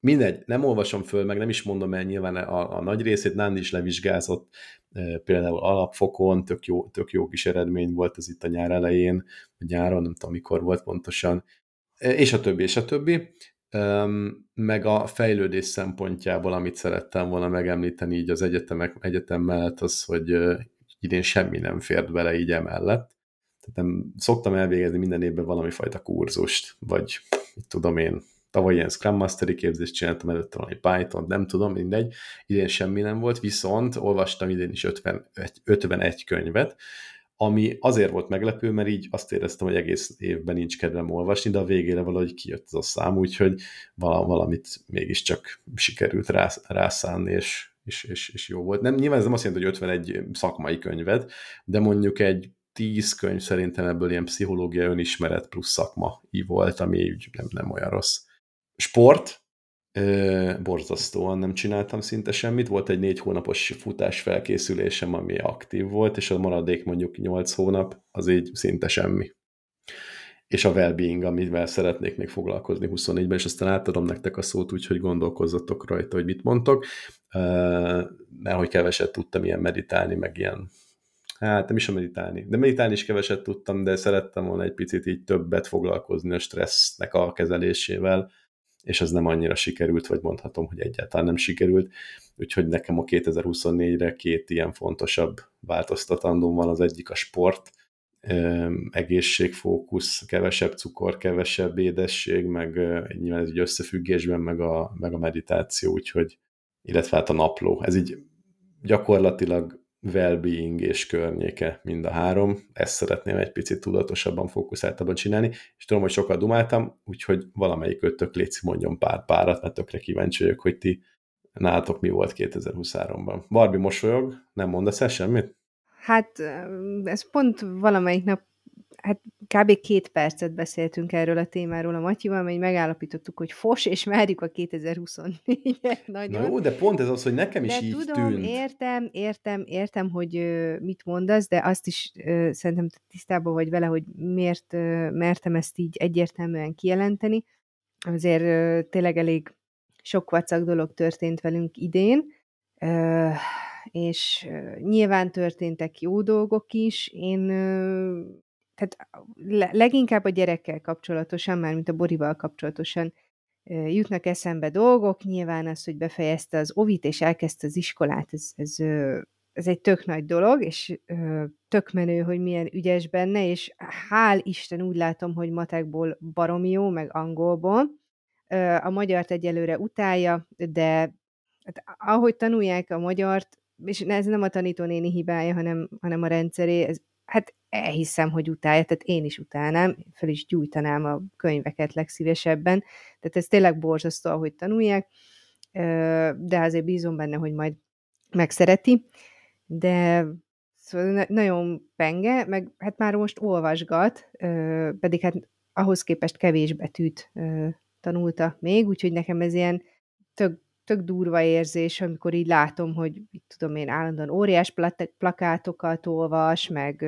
Mindegy, nem olvasom föl, meg nem is mondom el nyilván a, a nagy részét, Nándi is levizsgázott, e, például alapfokon, tök jó, tök jó kis eredmény volt ez itt a nyár elején, vagy nyáron, nem tudom mikor volt pontosan, e, és a többi, és a többi. Meg a fejlődés szempontjából, amit szerettem volna megemlíteni így az egyetemek, egyetem mellett, az, hogy idén semmi nem fért bele így emellett. Tehát nem szoktam elvégezni minden évben valami fajta kurzust, vagy mit tudom én, tavaly ilyen Scrum Mastery képzést csináltam, előtte valami Python, nem tudom, mindegy, idén semmi nem volt, viszont olvastam idén is 51, 51 könyvet, ami azért volt meglepő, mert így azt éreztem, hogy egész évben nincs kedvem olvasni, de a végére valahogy kijött az a szám, úgyhogy valamit mégiscsak sikerült rászánni, és és, és, és jó volt. Nem, nyilván ez nem azt jelenti, hogy 51 szakmai könyvet, de mondjuk egy tíz könyv szerintem ebből ilyen pszichológia, önismeret plusz szakma volt, ami úgy nem, nem olyan rossz. Sport, borzasztóan nem csináltam szinte semmit. Volt egy négy hónapos futás felkészülésem, ami aktív volt, és a maradék mondjuk nyolc hónap, az így szinte semmi. És a well-being, amivel szeretnék még foglalkozni 24-ben, és aztán átadom nektek a szót, úgyhogy gondolkozzatok rajta, hogy mit mondtok. Nehogy keveset tudtam ilyen meditálni, meg ilyen Hát nem is a meditálni. De meditálni is keveset tudtam, de szerettem volna egy picit így többet foglalkozni a stressznek a kezelésével, és ez nem annyira sikerült, vagy mondhatom, hogy egyáltalán nem sikerült. Úgyhogy nekem a 2024-re két ilyen fontosabb változtatandóm van, az egyik a sport, egészségfókusz, kevesebb cukor, kevesebb édesség, meg nyilván ez egy összefüggésben, meg a, meg a meditáció, úgyhogy, illetve hát a napló. Ez így gyakorlatilag well-being és környéke mind a három. Ezt szeretném egy picit tudatosabban, fókuszáltabban csinálni, és tudom, hogy sokat dumáltam, úgyhogy valamelyik ötök létszi mondjon pár párat, mert tökre kíváncsi vagyok, hogy ti nálatok mi volt 2023-ban. Barbie mosolyog, nem mondasz el semmit? Hát ez pont valamelyik nap hát kb. két percet beszéltünk erről a témáról a Matyival, mert megállapítottuk, hogy fos, és várjuk a 2024-et nagyon. Na jó, de pont ez az, hogy nekem is de így tudom, tűnt. értem, értem, értem, hogy mit mondasz, de azt is szerintem tisztában vagy vele, hogy miért mertem ezt így egyértelműen kijelenteni. Azért tényleg elég sok vacak dolog történt velünk idén, és nyilván történtek jó dolgok is. Én tehát leginkább a gyerekkel kapcsolatosan, már mint a Borival kapcsolatosan jutnak eszembe dolgok, nyilván az, hogy befejezte az ovit és elkezdte az iskolát, ez, ez, ez egy tök nagy dolog, és tök menő, hogy milyen ügyes benne, és hál' Isten úgy látom, hogy matekból baromi jó, meg angolból. A magyart egyelőre utálja, de hát, ahogy tanulják a magyart, és ez nem a tanítónéni hibája, hanem, hanem a rendszeré, ez hát elhiszem, hogy utálja, tehát én is utálnám, fel is gyújtanám a könyveket legszívesebben, tehát ez tényleg borzasztó, ahogy tanulják, de azért bízom benne, hogy majd megszereti, de szóval nagyon penge, meg hát már most olvasgat, pedig hát ahhoz képest kevés betűt tanulta még, úgyhogy nekem ez ilyen tök tök durva érzés, amikor így látom, hogy mit tudom én, állandóan óriás plakátokat olvas, meg,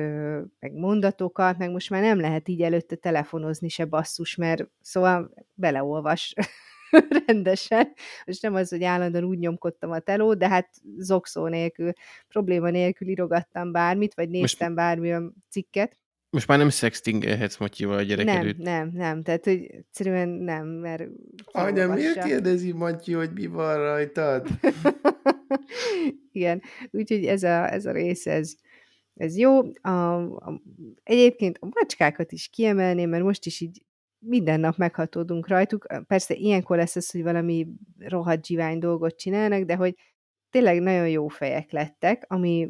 meg mondatokat, meg most már nem lehet így előtte telefonozni se basszus, mert szóval beleolvas rendesen. Most nem az, hogy állandóan úgy nyomkodtam a telót, de hát zokszó nélkül, probléma nélkül írogattam bármit, vagy néztem most... bármilyen cikket. Most már nem szextingelhetsz Matyival a gyerek nem, előtt. Nem, nem, tehát hogy egyszerűen nem, mert... Anya, miért kérdezi Matyi, hogy mi van rajtad? Igen, úgyhogy ez a, ez a rész, ez, ez jó. A, a, egyébként a macskákat is kiemelném, mert most is így minden nap meghatódunk rajtuk. Persze ilyenkor lesz az, hogy valami rohadt zsivány dolgot csinálnak, de hogy tényleg nagyon jó fejek lettek, ami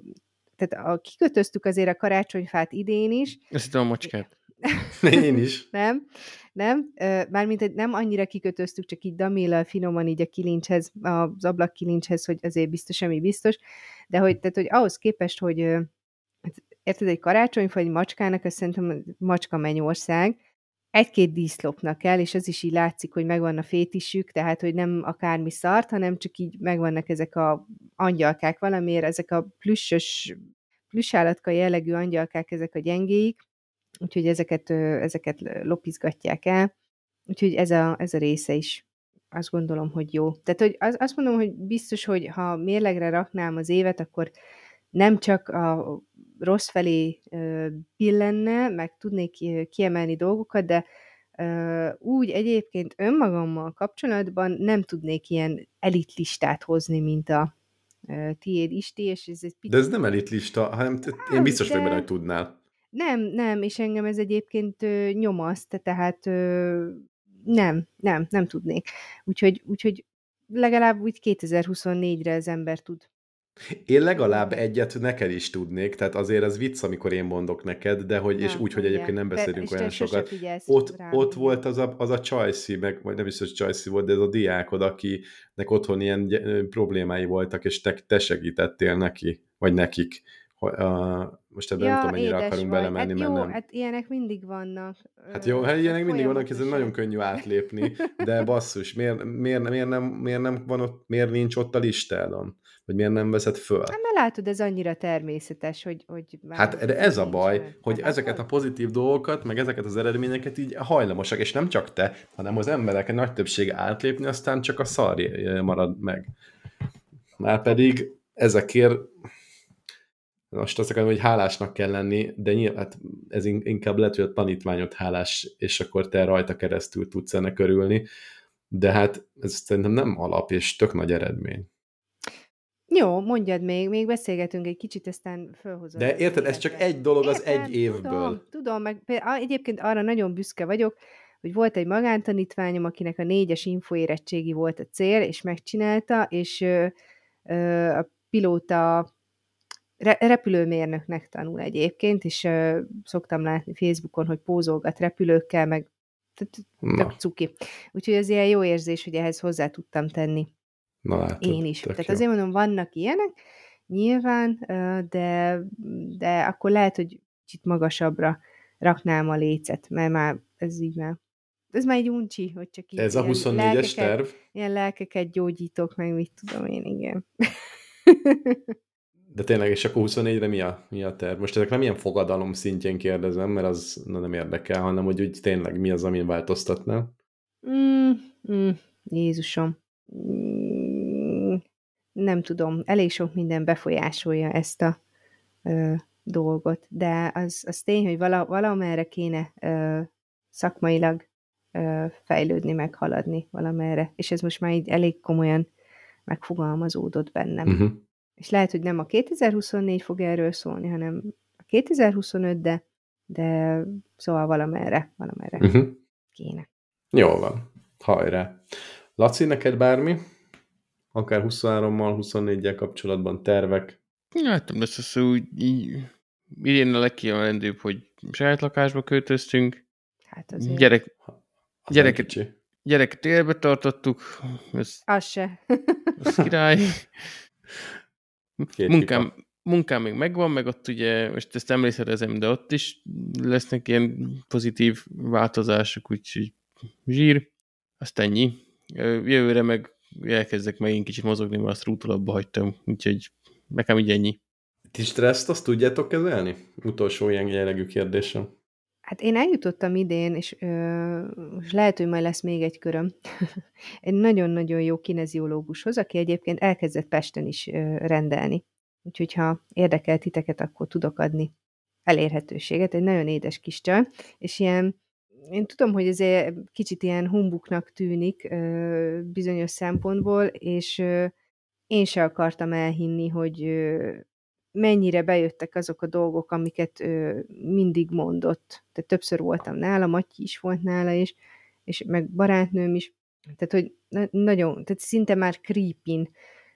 tehát a, kikötöztük azért a karácsonyfát idén is. Ezt a macskát. Én is. nem, nem, mármint nem annyira kikötöztük, csak így damillal finoman így a kilincshez, az ablak kilincshez, hogy azért biztos, ami biztos, de hogy, tehát, hogy ahhoz képest, hogy hát érted, egy karácsonyfa, egy macskának, azt szerintem macska mennyország, egy-két díszlopnak kell, és az is így látszik, hogy megvan a fétisük, tehát, hogy nem akármi szart, hanem csak így megvannak ezek a angyalkák valamiért, ezek a plüssös, plüssállatka jellegű angyalkák, ezek a gyengéik, úgyhogy ezeket, ezeket lopizgatják el, úgyhogy ez a, ez a része is azt gondolom, hogy jó. Tehát, hogy az, azt mondom, hogy biztos, hogy ha mérlegre raknám az évet, akkor nem csak a rossz felé pillenne, meg tudnék kiemelni dolgokat, de úgy egyébként önmagammal kapcsolatban nem tudnék ilyen elitlistát hozni, mint a tiéd Isti, és ez egy picit... De ez nem elitlista, hanem én biztos vagyok benne, hogy tudnál. Nem, nem, és engem ez egyébként nyomaszt, tehát nem, nem, nem tudnék. Úgyhogy, úgyhogy legalább úgy 2024-re az ember tud én legalább egyet neked is tudnék, tehát azért ez vicc, amikor én mondok neked, de hogy, Na, és úgy, hogy egyébként nem beszélünk olyan sokat. Ott, ott volt az a, az a Csajci, meg vagy nem is, hogy Csajci volt, de ez a diákod, akinek otthon ilyen problémái voltak, és te, te segítettél neki, vagy nekik, a, most ebben ja, nem tudom, mennyire akarunk vagy. belemenni, hát mert jó, nem. hát ilyenek mindig vannak. Hát jó, hát ilyenek mindig vannak, ez nagyon könnyű átlépni, de basszus, miért, miért, miért, nem, miért nem van ott, miért nincs ott a listádon? Vagy miért nem veszed föl? Hát mert látod, ez annyira természetes, hogy... hogy hát de ez a baj, meg. hogy hát ezeket a pozitív dolgokat, meg ezeket az eredményeket így hajlamosak, és nem csak te, hanem az emberek nagy többsége átlépni, aztán csak a szar marad meg. Már pedig ezekért most azt akarom, hogy hálásnak kell lenni, de nyilván hát ez inkább lehet, hogy a tanítványot hálás, és akkor te rajta keresztül tudsz ennek örülni, de hát ez szerintem nem alap, és tök nagy eredmény. Jó, mondjad még, még beszélgetünk egy kicsit, aztán fölhozom. De érted, ez csak egy dolog az Érted, egy évből. Tudom, tudom, meg egyébként arra nagyon büszke vagyok, hogy volt egy magántanítványom, akinek a négyes infoérettségi volt a cél, és megcsinálta, és ö, ö, a pilóta repülőmérnöknek tanul egyébként, és ö, szoktam látni Facebookon, hogy pózolgat repülőkkel, meg tök cuki. Úgyhogy ez ilyen jó érzés, hogy ehhez hozzá tudtam tenni. Na látod, Én is. Tehát jó. azért mondom, vannak ilyenek, nyilván, de, de akkor lehet, hogy kicsit magasabbra raknám a lécet, mert már ez így már ez már egy uncsi, hogy csak így Ez a 24-es terv? Ilyen lelkeket gyógyítok, meg mit tudom én, igen. De tényleg, és akkor 24-re mi a, mi a terv? Most ezek nem ilyen fogadalom szintjén kérdezem, mert az na, nem érdekel, hanem hogy úgy tényleg mi az, amin változtatnál? Mm, mm, Jézusom. Nem tudom, elég sok minden befolyásolja ezt a ö, dolgot, de az, az tény, hogy vala, valamerre kéne ö, szakmailag ö, fejlődni, meghaladni valamerre, és ez most már így elég komolyan megfogalmazódott bennem. Uh-huh és lehet, hogy nem a 2024 fog erről szólni, hanem a 2025, de, de szóval valamerre, valamerre uh-huh. kéne. Jó van, hajrá. Laci, neked bármi? Akár 23-mal, 24-jel kapcsolatban tervek? Hát nem lesz az, hogy így, idén a legkiemelendőbb, hogy saját lakásba költöztünk. Hát azért. Gyerek, gyereket, gyereket élbe tartottuk. Ez, az se. Az király. Két munkám, munkám még megvan, meg ott ugye, most ezt emlékezem, de ott is lesznek ilyen pozitív változások, úgyhogy zsír, azt ennyi. Jövőre meg elkezdek megint kicsit mozogni, mert azt rútolabba hagytam, úgyhogy nekem így ennyi. Ti stresszt azt tudjátok kezelni? Utolsó ilyen jellegű kérdésem. Hát én eljutottam idén, és, ö, és lehet, hogy majd lesz még egy köröm, egy nagyon-nagyon jó kineziológushoz, aki egyébként elkezdett Pesten is ö, rendelni. Úgyhogy ha érdekel titeket, akkor tudok adni elérhetőséget. Egy nagyon édes kis csaj, és ilyen, én tudom, hogy ez kicsit ilyen humbuknak tűnik ö, bizonyos szempontból, és ö, én se akartam elhinni, hogy mennyire bejöttek azok a dolgok, amiket ő mindig mondott. Tehát többször voltam nála, Matyi is volt nála, és, és meg barátnőm is. Tehát, hogy na- nagyon, tehát szinte már creepin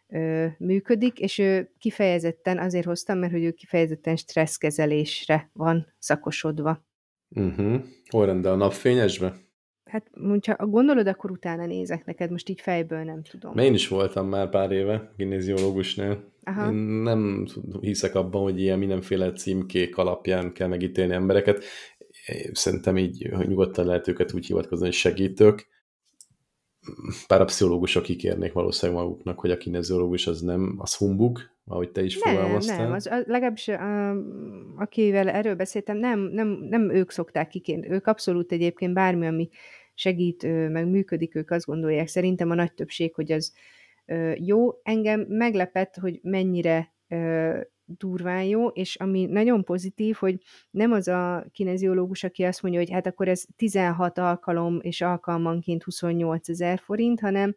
ö, működik, és ő kifejezetten azért hoztam, mert hogy ő kifejezetten stresszkezelésre van szakosodva. Uh-huh. Hol rendel a napfényesbe? Hát, hogyha gondolod, akkor utána nézek neked, most így fejből nem tudom. Én is voltam már pár éve kinéziológusnál. Aha. Én nem hiszek abban, hogy ilyen mindenféle címkék alapján kell megítélni embereket. Szerintem így hogy nyugodtan lehet őket úgy hivatkozni, hogy segítők. Pár a pszichológusok kikérnék valószínűleg maguknak, hogy a kineziológus az nem, az humbug, ahogy te is nem, fogalmaztál. Nem, az, az legalábbis a, akivel erről beszéltem, nem, nem, nem ők szokták kikérni. Ők abszolút egyébként bármi, ami segít, meg működik, ők azt gondolják. Szerintem a nagy többség, hogy az jó. Engem meglepett, hogy mennyire durván jó, és ami nagyon pozitív, hogy nem az a kineziológus, aki azt mondja, hogy hát akkor ez 16 alkalom, és alkalmanként 28 ezer forint, hanem,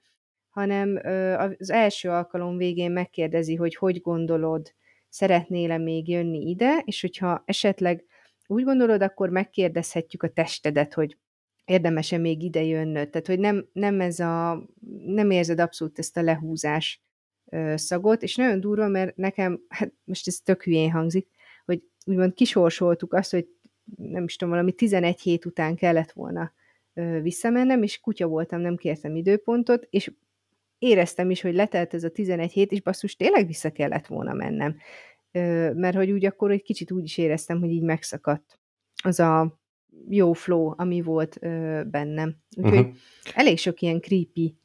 hanem az első alkalom végén megkérdezi, hogy hogy gondolod, szeretnél-e még jönni ide, és hogyha esetleg úgy gondolod, akkor megkérdezhetjük a testedet, hogy érdemes-e még ide jönnöd. Tehát, hogy nem, nem, ez a, nem érzed abszolút ezt a lehúzás szagot, és nagyon durva, mert nekem, hát most ez tök hülyén hangzik, hogy úgymond kisorsoltuk azt, hogy nem is tudom, valami 11 hét után kellett volna visszamennem, és kutya voltam, nem kértem időpontot, és éreztem is, hogy letelt ez a 11 hét, és basszus, tényleg vissza kellett volna mennem. mert hogy úgy akkor egy kicsit úgy is éreztem, hogy így megszakadt az a jó flow, ami volt bennem. Úgyhogy uh-huh. elég sok ilyen creepy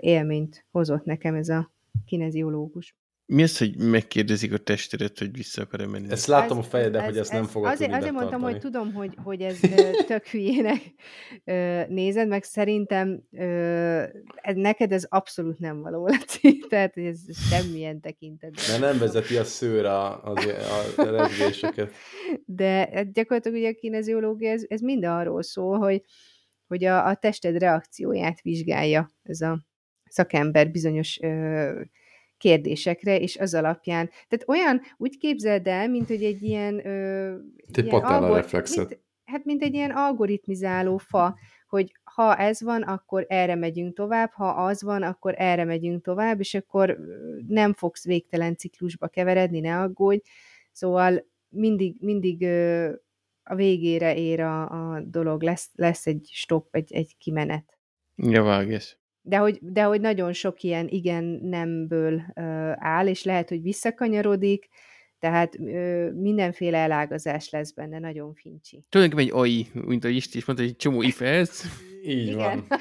élményt hozott nekem ez a kineziológus. Mi az, hogy megkérdezik a testedet, hogy vissza akar-e menni? Ezt látom ez, a fejedben, hogy ezt ez, nem fogod azért, Azért mondtam, hogy tudom, hogy, hogy ez tök hülyének nézed, meg szerintem neked ez abszolút nem való, Laci. Tehát ez semmilyen tekintetben. Mert nem vezeti a szőr a, a, a rezgéseket. De hát gyakorlatilag ugye a kineziológia, ez, ez mind arról szól, hogy, hogy a, a tested reakcióját vizsgálja ez a szakember bizonyos ö, kérdésekre, és az alapján, tehát olyan, úgy képzeld el, mint hogy egy ilyen... Ö, egy ilyen algor... reflexet. Mint, hát mint egy ilyen algoritmizáló fa, hogy ha ez van, akkor erre megyünk tovább, ha az van, akkor erre megyünk tovább, és akkor nem fogsz végtelen ciklusba keveredni, ne aggódj. Szóval mindig, mindig ö, a végére ér a, a dolog, lesz, lesz egy stop, egy, egy kimenet. Ja, vágás de hogy, de hogy nagyon sok ilyen igen-nemből áll, és lehet, hogy visszakanyarodik, tehát ö, mindenféle elágazás lesz benne, nagyon fincsi. Tulajdonképpen egy AI, mint a Isti is mondta, egy csomó if Így Igen. van.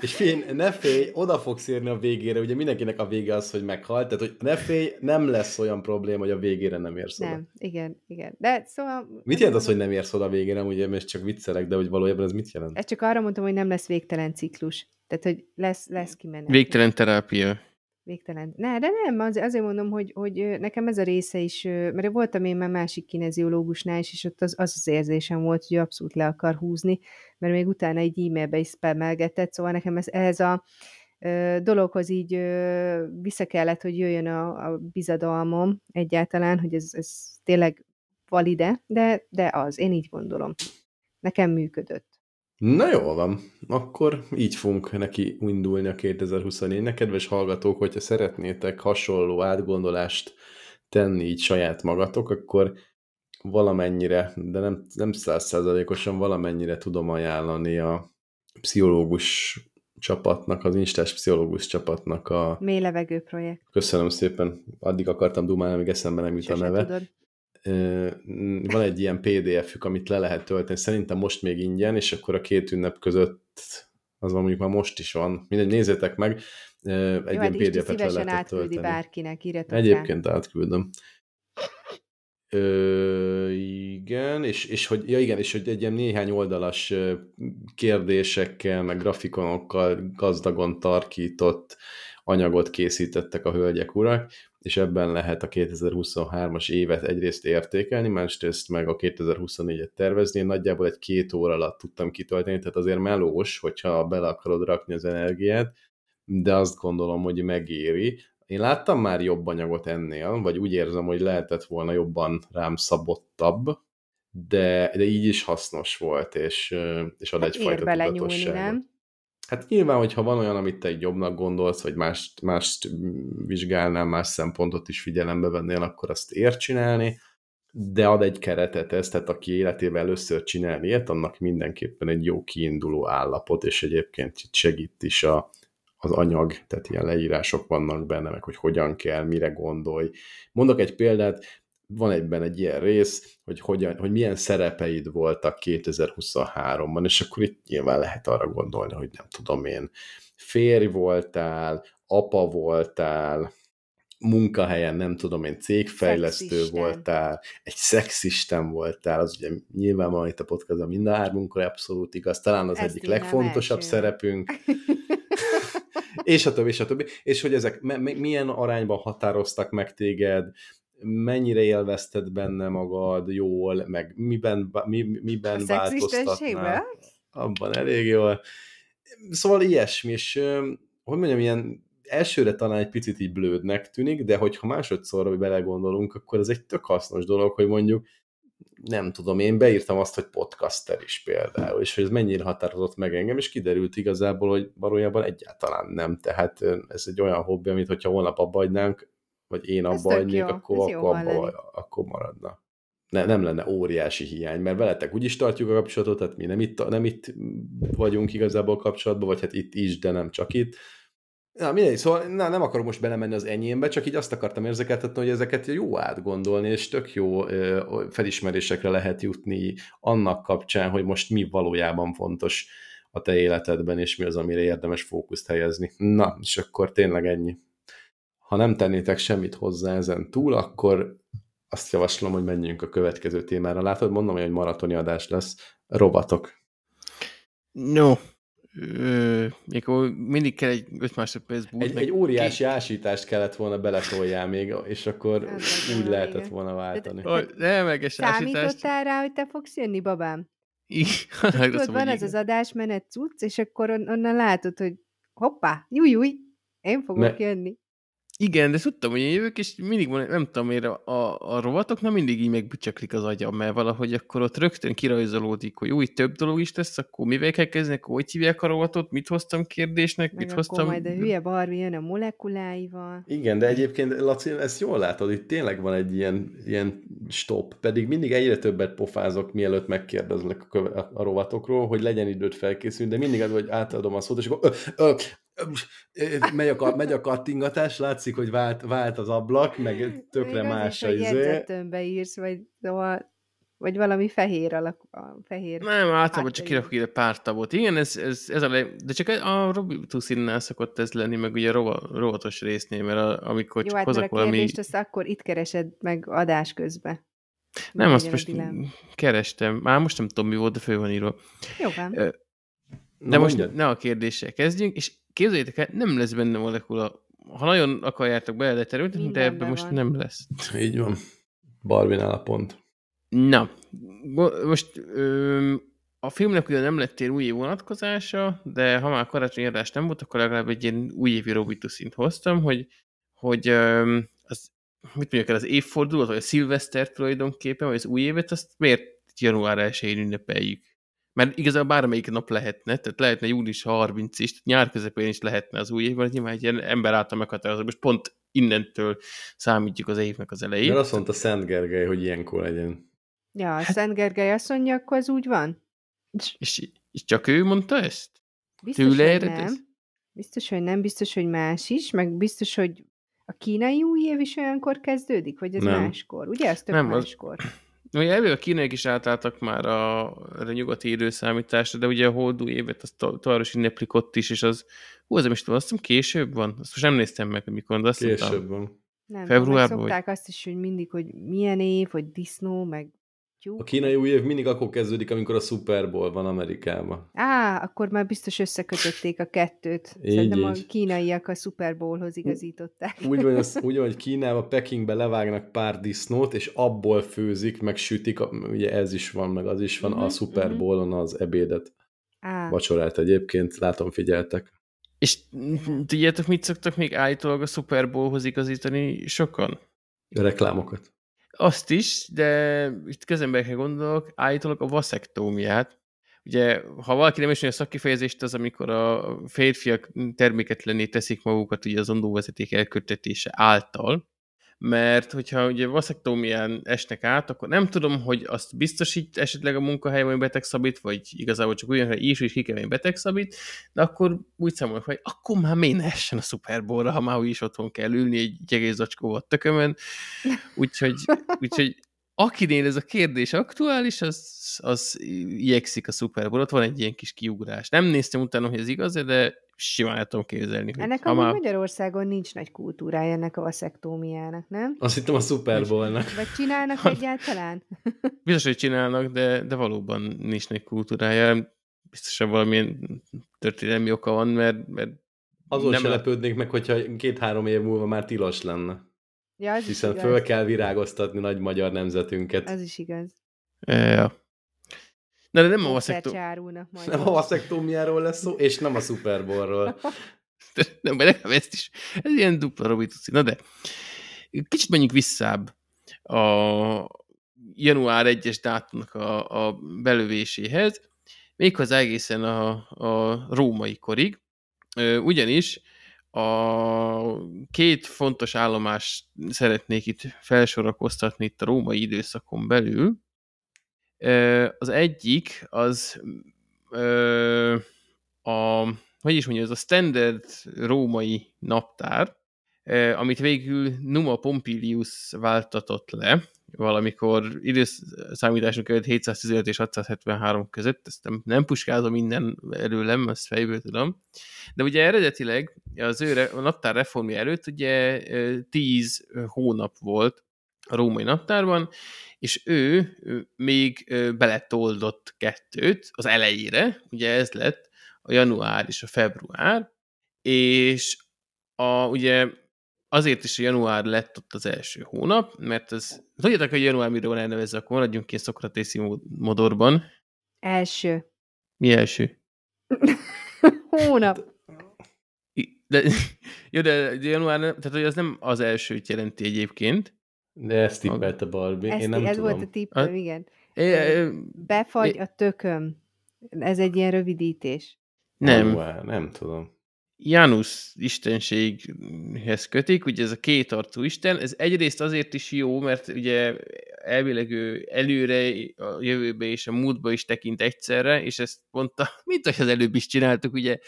És fény, ne félj, oda fogsz érni a végére, ugye mindenkinek a vége az, hogy meghalt, tehát hogy ne félj, nem lesz olyan probléma, hogy a végére nem érsz oda. Nem, igen, igen. De szóval... Mit jelent az, hogy nem érsz oda a végére, ugye, mert csak viccelek, de hogy valójában ez mit jelent? Ezt csak arra mondtam, hogy nem lesz végtelen ciklus. Tehát, hogy lesz, lesz kimenet. Végtelen terápia. Végtelen. Ne, de nem, az, azért mondom, hogy, hogy nekem ez a része is, mert voltam én már másik kineziológusnál is, és ott az az, az érzésem volt, hogy abszolút le akar húzni, mert még utána egy e-mailbe is spammelgetett, szóval nekem ez, ez a ö, dologhoz így ö, vissza kellett, hogy jöjjön a, a bizadalmam egyáltalán, hogy ez, ez tényleg valide, de, de az, én így gondolom. Nekem működött. Na jó van, akkor így fogunk neki indulni a 2024-nek. Kedves hallgatók, hogyha szeretnétek hasonló átgondolást tenni így saját magatok, akkor valamennyire, de nem, nem százszerzalékosan valamennyire tudom ajánlani a pszichológus csapatnak, az Instás pszichológus csapatnak a... Mély levegő projekt. Köszönöm szépen, addig akartam dumálni, amíg eszembe nem jut a neve. Tudod van egy ilyen PDF-ük, amit le lehet tölteni, szerintem most még ingyen, és akkor a két ünnep között, az van mondjuk már most is van, mindegy, nézzétek meg, egy Jó, ilyen PDF-et le lehet tölteni. bárkinek, írjatok Egyébként rá. átküldöm. Ö, igen, és, és hogy, ja igen, és hogy egy ilyen néhány oldalas kérdésekkel, meg grafikonokkal gazdagon tarkított anyagot készítettek a hölgyek urak, és ebben lehet a 2023-as évet egyrészt értékelni, másrészt meg a 2024-et tervezni. Én nagyjából egy két óra alatt tudtam kitölteni, tehát azért melós, hogyha bele akarod rakni az energiát, de azt gondolom, hogy megéri. Én láttam már jobb anyagot ennél, vagy úgy érzem, hogy lehetett volna jobban rám szabottabb, de, de így is hasznos volt, és, és ad hát egyfajta tudatosságot. nem? Hát nyilván, hogyha van olyan, amit te egy jobbnak gondolsz, vagy mást, mást vizsgálnál, más szempontot is figyelembe vennél, akkor azt ér csinálni, de ad egy keretet ez, tehát aki életében először csinálni ilyet, annak mindenképpen egy jó kiinduló állapot, és egyébként segít is a, az anyag, tehát ilyen leírások vannak benne, meg hogy hogyan kell, mire gondolj. Mondok egy példát, van egyben egy ilyen rész, hogy, hogyan, hogy milyen szerepeid voltak 2023-ban, és akkor itt nyilván lehet arra gondolni, hogy nem tudom én, férj voltál, apa voltál, munkahelyen, nem tudom én, cégfejlesztő szexisten. voltál, egy szexisten voltál, az ugye nyilvánvalóan itt a podcastban mind a hármunkra abszolút igaz, talán az Ezt egyik legfontosabb első. szerepünk. és a többi, és a többi. És hogy ezek milyen arányban határoztak meg téged, mennyire élvezted benne magad jól, meg miben, mi, miben változtatnál. Abban elég jól. Szóval ilyesmi, és hogy mondjam, ilyen elsőre talán egy picit így blődnek tűnik, de hogyha másodszorra belegondolunk, akkor ez egy tök hasznos dolog, hogy mondjuk nem tudom, én beírtam azt, hogy podcaster is például, és hogy ez mennyire határozott meg engem, és kiderült igazából, hogy valójában egyáltalán nem. Tehát ez egy olyan hobbi, amit hogyha holnap abba hagynánk, vagy én abba hagynék, akkor, akkor, abba, akkor maradna. Ne, nem lenne óriási hiány, mert veletek úgy is tartjuk a kapcsolatot, tehát mi nem itt, nem itt vagyunk igazából kapcsolatban, vagy hát itt is, de nem csak itt, Na, mindegy, szóval na, nem akarok most belemenni az enyémbe, csak így azt akartam érzékeltetni, hogy ezeket jó átgondolni, és tök jó ö, felismerésekre lehet jutni annak kapcsán, hogy most mi valójában fontos a te életedben, és mi az, amire érdemes fókuszt helyezni. Na, és akkor tényleg ennyi. Ha nem tennétek semmit hozzá ezen túl, akkor azt javaslom, hogy menjünk a következő témára. Látod, mondom, hogy egy maratoni adás lesz. Robotok. No, mikor mindig kell egy 5 másodperc bút. Egy, egy óriási ásítást kellett volna beletoljál még, és akkor Ez úgy lehetett igen. volna váltani. Nem, meg Számítottál rá, hogy te fogsz jönni, babám? Tudod, van ez az adásmenet cucc, és akkor on- onnan látod, hogy hoppá, júj, júj, én fogok Me- jönni. Igen, de tudtam, hogy én jövök, és mindig van, nem tudom miért, a, a, a rovatoknak mindig így megbücsaklik az agyam, mert valahogy akkor ott rögtön kirajzolódik, hogy új, több dolog is lesz, akkor mivel kell kezdeni, akkor hogy hívják a rovatot, mit hoztam kérdésnek, Meg mit hoztam... majd a hülye Barbie jön a molekuláival. Igen, de egyébként, Laci, ezt jól látod, itt tényleg van egy ilyen, ilyen stop, pedig mindig egyre többet pofázok, mielőtt megkérdezlek a, a, a rovatokról, hogy legyen időt felkészülni, de mindig az, hogy átadom a szót, és akkor ö, ö, megy a, megy a kattingatás, látszik, hogy vált, vált az ablak, meg tökre Még más a izé. írsz, vagy, szóval, vagy valami fehér alak, a fehér Nem, általában csak kirakok ide pár tabot. Igen, ez, ez, ez a le... de csak a Robituszinnál szokott ez lenni, meg ugye a rova, rovatos résznél, mert a, amikor Jó, csak hát hozok a valami... azt akkor itt keresed meg adás közben. Nem, azt most kerestem. Már most nem tudom, mi volt, de fő van írva. Jó van. De Na most mondjad. ne a kérdéssel kezdjünk, és képzeljétek el, nem lesz benne molekula. Ha nagyon akarjátok bele terültetni, de ebben most nem lesz. Így van. Barbinál a pont. Na, most ö, a filmnek ugye nem lettél új év vonatkozása, de ha már karácsonyi adás nem volt, akkor legalább egy ilyen újévi Robitusint hoztam, hogy, hogy ö, az, mit mondjuk el, az évfordulat, vagy a szilveszter tulajdonképpen, vagy az új évet, azt miért január 1-én ünnepeljük? Mert igazából bármelyik nap lehetne, tehát lehetne július 30 is, nyár közepén is lehetne az új év, vagy nyilván egy ilyen ember által meghatározó, most pont innentől számítjuk az évnek az elejét. Mert azt mondta Szent Gergely, hogy ilyenkor legyen. Ja, hát... Szent Gergely azt mondja, akkor az úgy van. És, és csak ő mondta ezt? Biztos, Tőle hogy nem. Ez? Biztos, hogy nem, biztos, hogy más is, meg biztos, hogy a kínai új év is olyankor kezdődik, vagy ez nem. máskor? Ugye, ez tök nem, máskor. Az... Ugye elő a kínaiak is átálltak már a, a nyugati időszámításra, de ugye a holdú évet azt továbbra is ünneplik ott is, és az, hú, az nem is tudom, azt hiszem később van, azt most nem néztem meg, mikor, de azt Később mondtam, van. Nem, Februárban, szokták vagy... azt is, hogy mindig, hogy milyen év, hogy disznó, meg tyúk. A kínai új év mindig akkor kezdődik, amikor a Super Bowl van Amerikában. Á, akkor már biztos összekötötték a kettőt. Így, Szerintem így. a kínaiak a Super Bowlhoz igazították. Úgy van, az, úgy van hogy Kínában, Pekingbe levágnak pár disznót, és abból főzik, meg sütik, ugye ez is van, meg az is van, uh-huh, a mhm, Super uh-huh. Bowlon az ebédet. Á. Vacsorát egyébként, látom, figyeltek. És tudjátok, mit szoktak még állítólag a Super Bowlhoz igazítani sokan? A reklámokat. Azt is, de itt közemberekre gondolok, állítólag a vaszektómiát. Ugye, ha valaki nem ismeri a szakkifejezést, az amikor a férfiak terméketlené teszik magukat ugye az ondóvezeték elkötetése által, mert hogyha ugye vaszektómián esnek át, akkor nem tudom, hogy azt biztosít esetleg a munkahely, vagy betegszabít, vagy igazából csak olyan, hogy is, is ki kell betegszabít, de akkor úgy számolok, hogy akkor már miért ne essen a Super ha már is otthon kell ülni egy egész zacskóval tökömön. Úgyhogy, úgyhogy akinél ez a kérdés aktuális, az, az igyekszik a Super Bowl. Ott van egy ilyen kis kiugrás. Nem néztem utána, hogy ez igaz de simán el tudom képzelni. Ennek amúgy már... Magyarországon nincs nagy kultúrája ennek a vaszektómiának, nem? Azt hittem a Super Bowl-nak. Vagy csinálnak egyáltalán? Biztos, hogy csinálnak, de, de valóban nincs nagy kultúrája. Biztosan valamilyen történelmi oka van, mert, mert azon nem se lepődnék meg, hogyha két-három év múlva már tilos lenne. Ja, az Hiszen föl kell virágoztatni nagy magyar nemzetünket. Ez is igaz. Ja. Na, de nem a Nem a vaszektómiáról lesz szó, és nem a Super Bowl-ról. nem, mert ezt is. Ez ilyen dupla robituszi. Na de, kicsit menjünk visszább a január 1-es dátumnak a, a belövéséhez, méghozzá egészen a, a római korig, ugyanis a két fontos állomást szeretnék itt felsorakoztatni itt a római időszakon belül. Az egyik az a hogy is mondja, ez a standard római naptár, amit végül Numa Pompilius váltatott le, valamikor időszámításunk előtt 715 és 673 között, ezt nem, nem puskázom minden előlem, ezt fejből tudom. De ugye eredetileg az ő a naptár reformja előtt ugye 10 hónap volt a római naptárban, és ő még beletoldott kettőt az elejére, ugye ez lett a január és a február, és a, ugye azért is a január lett ott az első hónap, mert ez, tudjátok, hogy január miről van elnevezve, akkor maradjunk ki a szokratészi modorban. Első. Mi első? hónap. De, jó, de január, tehát hogy az nem az elsőt jelenti egyébként. De ezt tippelt a Barbie, ezt, én nem ez tudom. volt a tippem, igen. É, Befagy a tököm. Ez egy ilyen rövidítés. Nem. Január, nem tudom. Janus istenséghez kötik, ugye ez a két arcú isten, ez egyrészt azért is jó, mert ugye elvileg ő előre, a jövőbe és a múltba is tekint egyszerre, és ezt mondta, mint hogy az előbb is csináltuk, ugye.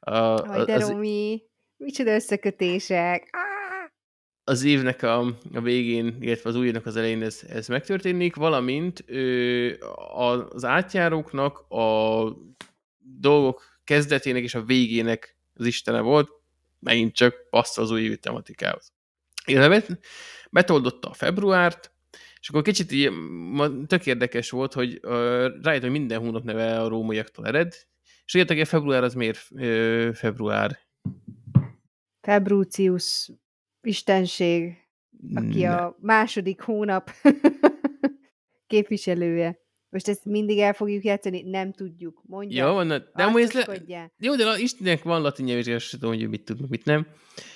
A, Aj, de az, Romi, micsoda összekötések. Ah! Az évnek a, a végén, illetve az új az elején ez, ez megtörténik, valamint ő, az átjáróknak a dolgok kezdetének és a végének az istene volt, megint csak passzol az új tematikához. Illetve betoldotta a februárt, és akkor kicsit így, tök érdekes volt, hogy rájött, hogy minden hónap neve a rómaiaktól ered, és tudjátok, hogy a február az miért uh, február? Februcius istenség, aki ne. a második hónap képviselője. Most ezt mindig el fogjuk játszani? Nem tudjuk. Mondja. Jó, na, de amúgy ez le... Jó, de Istennek van latin nyelv, és tudom, hogy mit tud, mit nem.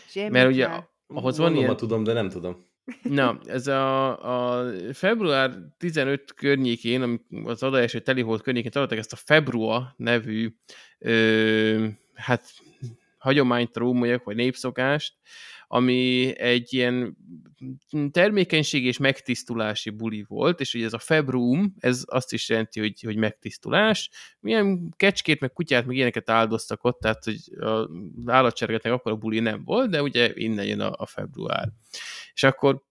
Semmi Mert ugye ahhoz van ilyen... tudom, de nem tudom. Na, ez a, a február 15 környékén, az hogy telihold környékén találtak ezt a Februa nevű ö, hát hagyományt rómaiak, vagy népszokást, ami egy ilyen termékenység és megtisztulási buli volt, és ugye ez a februm, ez azt is jelenti, hogy, hogy megtisztulás. Milyen kecskét, meg kutyát, meg ilyeneket áldoztak ott, tehát hogy a állatcsergetnek akkor a buli nem volt, de ugye innen jön a, a február. És akkor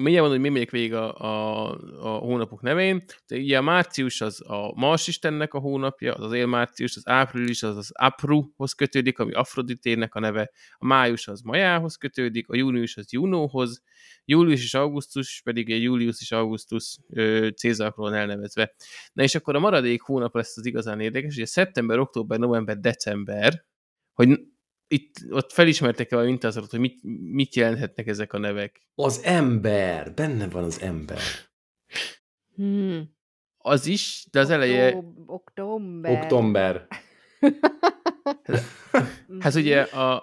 Mindjárt mondom, hogy mi megyek végig a, a, a hónapok nevén. De ugye a március az a Mars Istennek a hónapja, az az élmárcius, az április az az Apruhoz kötődik, ami Afroditének a neve, a május az Majához kötődik, a június az Junóhoz, július és augusztus pedig egy július és augusztus Cézarról elnevezve. Na és akkor a maradék hónap lesz az igazán érdekes, ugye szeptember, október, november, december, hogy itt ott felismertek-e a mintázatot, hogy mit, mit jelenthetnek ezek a nevek? Az ember! Benne van az ember. Hmm. Az is, de az eleje... Október. Október. hát ugye a,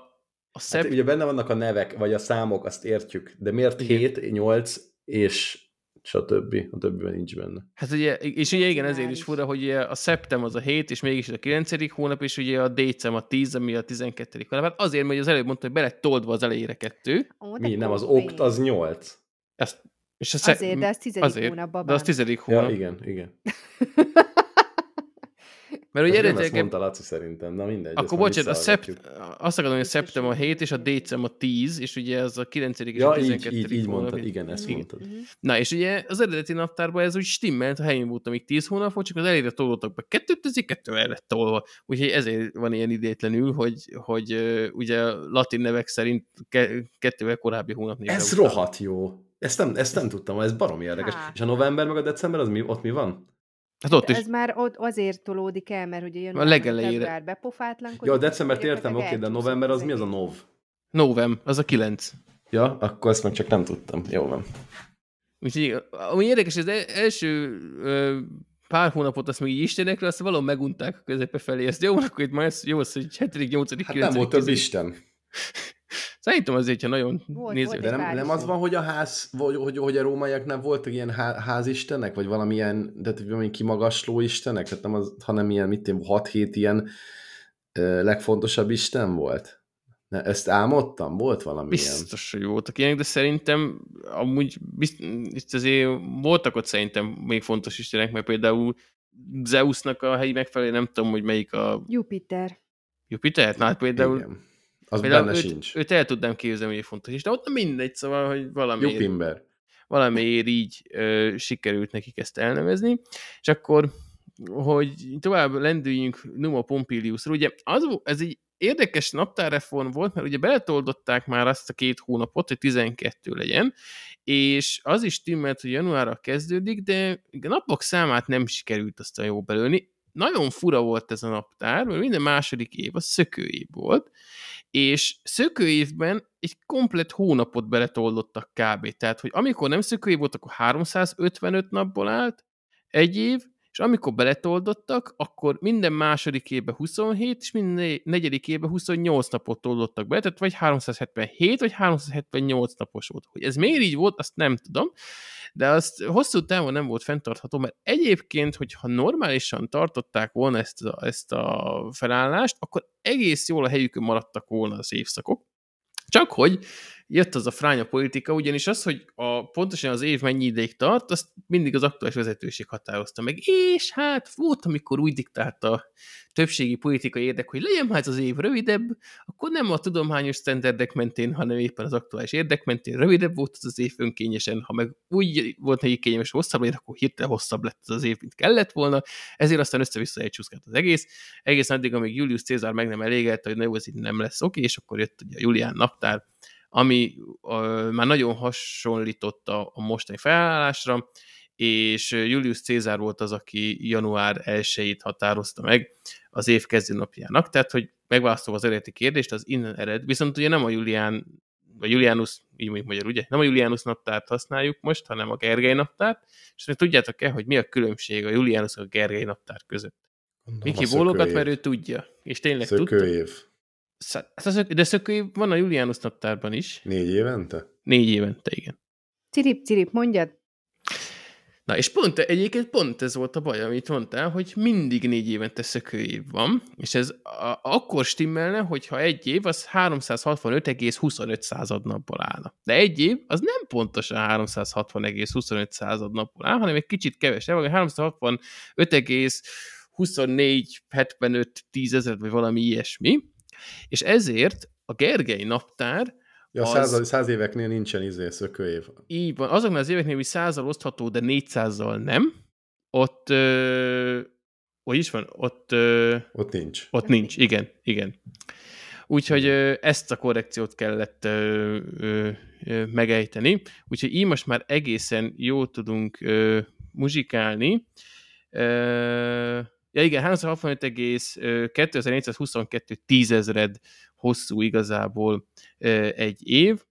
a szep... hát ugye benne vannak a nevek, vagy a számok, azt értjük, de miért 7, 8 és stb. A többiben nincs benne. Hát ugye, és ugye igen, ezért is fura, hogy a szeptem az a 7, és mégis a 9. hónap, és ugye a décem a 10, ami a 12. hónap. Hát azért, mert az előbb mondta, hogy bele toldva az elejére kettő. Ó, Mi, nem, az okt az 8. Ezt, és a szep... Azért, de az tizedik azért, hónap, De az tizedik hónap. Ja, igen, igen. Mert ugye eredetileg... Nem ezt mondta Laci szerintem, na mindegy. Akkor bocsánat, a szept... azt akarom, hogy a szeptem a 7, és a décem a 10, és ugye ez a 9. és ja, a 12. így, így, így mondtad, igen, ezt igen. mondtad. Mhm. Na, és ugye az eredeti naptárban ez úgy stimmelt, a helyén voltam még 10 hónap volt, csak az elére tolódtak be kettőt, ezért kettő el lett tolva. Úgyhogy ezért van ilyen idétlenül, hogy, hogy uh, ugye latin nevek szerint ke- kettővel korábbi hónap Ez után. rohadt jó. Ezt nem, ezt nem tudtam, ez barom érdekes. Hát. És a november meg a december, az mi, ott mi van? Hát ott is. Ez már ott azért tolódik el, mert ugye jön a legelejére. bepofátlankodik. Ja, a decembert értem, oké, de november az mi az a nov? Novem, az a kilenc. Ja, akkor ezt meg csak nem tudtam. Jó van. Úgyhogy, ami érdekes, az e- első ö, pár hónapot azt még így istenekre, azt valahol megunták a közepe felé. Ezt jó, akkor itt már jó az, hogy 7., 8., 9. Hát nem volt több isten. Szerintem azért, ha nagyon nézzük. De nem, nem az van, hogy a ház, vagy, hogy, hogy a rómaiaknál voltak ilyen há, házistenek, vagy valamilyen, de valami kimagasló istenek, tehát nem az, hanem ilyen, mit én, 6-7 ilyen ö, legfontosabb isten volt? Ne, ezt álmodtam? Volt valami Biztos, ilyen? hogy voltak ilyenek, de szerintem amúgy biztos, azért voltak ott szerintem még fontos istenek, mert például Zeusnak a helyi megfelelő, nem tudom, hogy melyik a... Jupiter. Jupiter? Na hát például, Igen. Az például benne őt, sincs. őt el tudnám képzelni, hogy fontos is, de ott mindegy, szóval, hogy valamiért, Jupimber. valamiért így ö, sikerült nekik ezt elnevezni, és akkor, hogy tovább lendüljünk Numa Pompiliusra, ugye az, ez egy érdekes naptárreform volt, mert ugye beletoldották már azt a két hónapot, hogy 12 legyen, és az is timmelt, hogy januárra kezdődik, de a napok számát nem sikerült azt a jó belőni. Nagyon fura volt ez a naptár, mert minden második év az szökőév volt, és szökőévben egy komplet hónapot beletoldottak kb. Tehát, hogy amikor nem szökőév volt, akkor 355 napból állt egy év, és amikor beletoldottak, akkor minden második évben 27, és minden negyedik évben 28 napot toldottak be, tehát vagy 377, vagy 378 napos volt. Hogy ez miért így volt, azt nem tudom, de azt hosszú távon nem volt fenntartható, mert egyébként, hogyha normálisan tartották volna ezt a, ezt a felállást, akkor egész jól a helyükön maradtak volna az évszakok. Csak hogy jött az a fránya politika, ugyanis az, hogy a, pontosan az év mennyi ideig tart, azt mindig az aktuális vezetőség határozta meg. És hát volt, amikor úgy diktálta a többségi politikai érdek, hogy legyen már az év rövidebb, akkor nem a tudományos standardek mentén, hanem éppen az aktuális érdek mentén rövidebb volt az az év önkényesen, ha meg úgy volt neki kényelmes hosszabb legyen, akkor hirtelen hosszabb lett az az év, mint kellett volna, ezért aztán össze-vissza elcsúszkált az egész. Egész addig, amíg Julius Cézár meg nem elégelte, hogy na, ez így nem lesz oké, és akkor jött ugye a Julián naptár, ami uh, már nagyon hasonlított a, mostani felállásra, és Julius Cézár volt az, aki január 1-ét határozta meg az év kezdőnapjának, tehát hogy megválasztom az eredeti kérdést, az innen ered, viszont ugye nem a Julián, vagy Julianus, így mondjuk magyar, ugye, nem a Julianus naptárt használjuk most, hanem a Gergely naptárt, és hogy tudjátok-e, hogy mi a különbség a Julianus és a Gergely naptár között? Gondolom, Miki bólogat, mert ő tudja, és tényleg tudta. Szökőév. Szá- hát az- De szökőév van a Julianus naptárban is. Négy évente? Négy évente, igen. Cirip, cirip, mondjad. Na, és pont, egyébként pont ez volt a baj, amit mondtál, hogy mindig négy évente szökőév van, és ez a, akkor stimmelne, hogyha egy év az 365,25 század napból állna. De egy év az nem pontosan 360,25 század napból áll, hanem egy kicsit kevesebb, vagy 365,24 75 tízezer, vagy valami ilyesmi, és ezért a Gergely naptár Ja, Az- száz, száz éveknél nincsen izé szökőév. így van. Azoknál az éveknél, hogy százal osztható, de 400-zal nem, ott, ö, hogy is van, ott, ö, Ott nincs. ott nincs. Igen, igen. Úgyhogy ö, ezt a korrekciót kellett ö, ö, ö, megejteni. Úgyhogy így most már egészen jól tudunk ö, muzsikálni. Ö, ja igen, 365,2422 tízezred hosszú igazából egy év,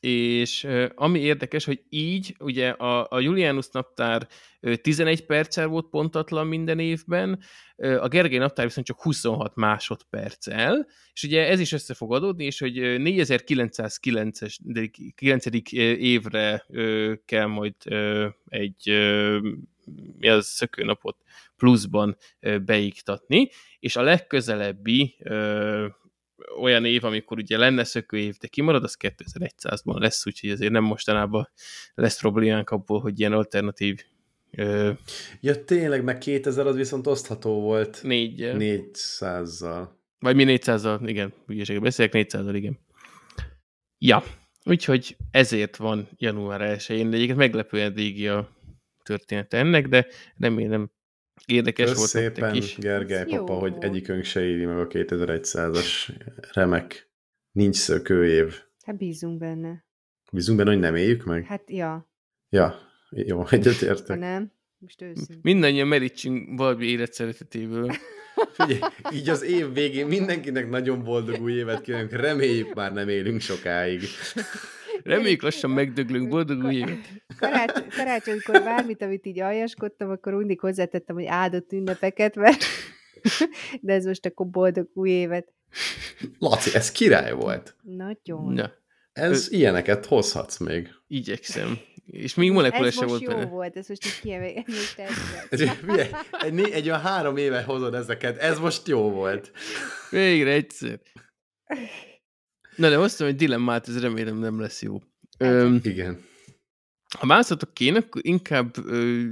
és ami érdekes, hogy így ugye a, a Julianus naptár ö, 11 perccel volt pontatlan minden évben, a Gergely naptár viszont csak 26 másodperccel, és ugye ez is össze fog adódni, és hogy ö, 4909-es 9. évre kell majd egy mi az szökőnapot pluszban beiktatni, és a legközelebbi olyan év, amikor ugye lenne szökőév, de kimarad, az 2100-ban lesz, úgyhogy azért nem mostanában lesz problémánk abból, hogy ilyen alternatív ö, Ja, tényleg, meg 2000 az viszont osztható volt négy, 400-zal. vagy mi 400-al, igen, ügyeseket beszélek, 400-al, igen. Ja, úgyhogy ezért van január 1-én, de egyébként meglepően régi a történet ennek, de remélem érdekes Kösz volt szépen, is. Gergely Ez papa, jó. hogy egyikünk se éri meg a 2100-as remek nincs szökőév. Hát bízunk benne. Bízunk benne, hogy nem éljük meg? Hát ja, Ja, jó, ha egyetértek. nem, most őszintén. Mindannyian merítsünk valami élet szeretetéből. Figyelj, így az év végén mindenkinek nagyon boldog új évet kívánunk, reméljük már nem élünk sokáig. Reméljük lassan megdöglünk, boldog új évet! Karácsony, karácsonykor bármit, amit így aljaskodtam, akkor mindig hozzátettem, hogy áldott ünnepeket, mert de ez most akkor boldog új évet. Laci, ez király volt. Nagyon. Na, Ez Ö- ilyeneket hozhatsz még. igyekszem. És még molekula ez se most volt jó benne. volt, ez most így kiemelni. Ez most Egy, figyelj, egy, né- egy olyan három éve hozod ezeket, ez most jó volt. Végre egyszer. Na de hoztam egy dilemmát, ez remélem nem lesz jó. Öm, Igen. ha választhatok kéne, akkor inkább ö,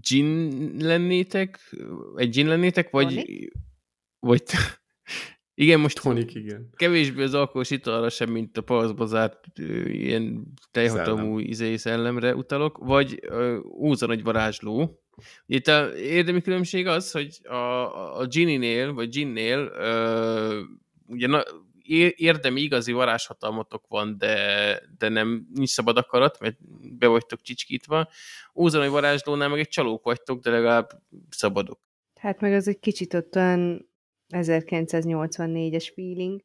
gin lennétek, egy gin lennétek, vagy, Tonic? vagy Igen, most Tonik, igen. kevésbé az alkoholos italra sem, mint a palaszba zárt ö, ilyen teljhatalmú izé szellemre utalok, vagy ö, úzan egy varázsló. Itt a érdemi különbség az, hogy a, a Ginny-nél, vagy Ginnél ö, ugye na, érdemi igazi varázshatalmatok van, de, de nem nincs szabad akarat, mert be vagytok csicskítva. Úzan varázslónál meg egy csalók vagytok, de legalább szabadok. Hát meg az egy kicsit ott olyan 1984-es feeling.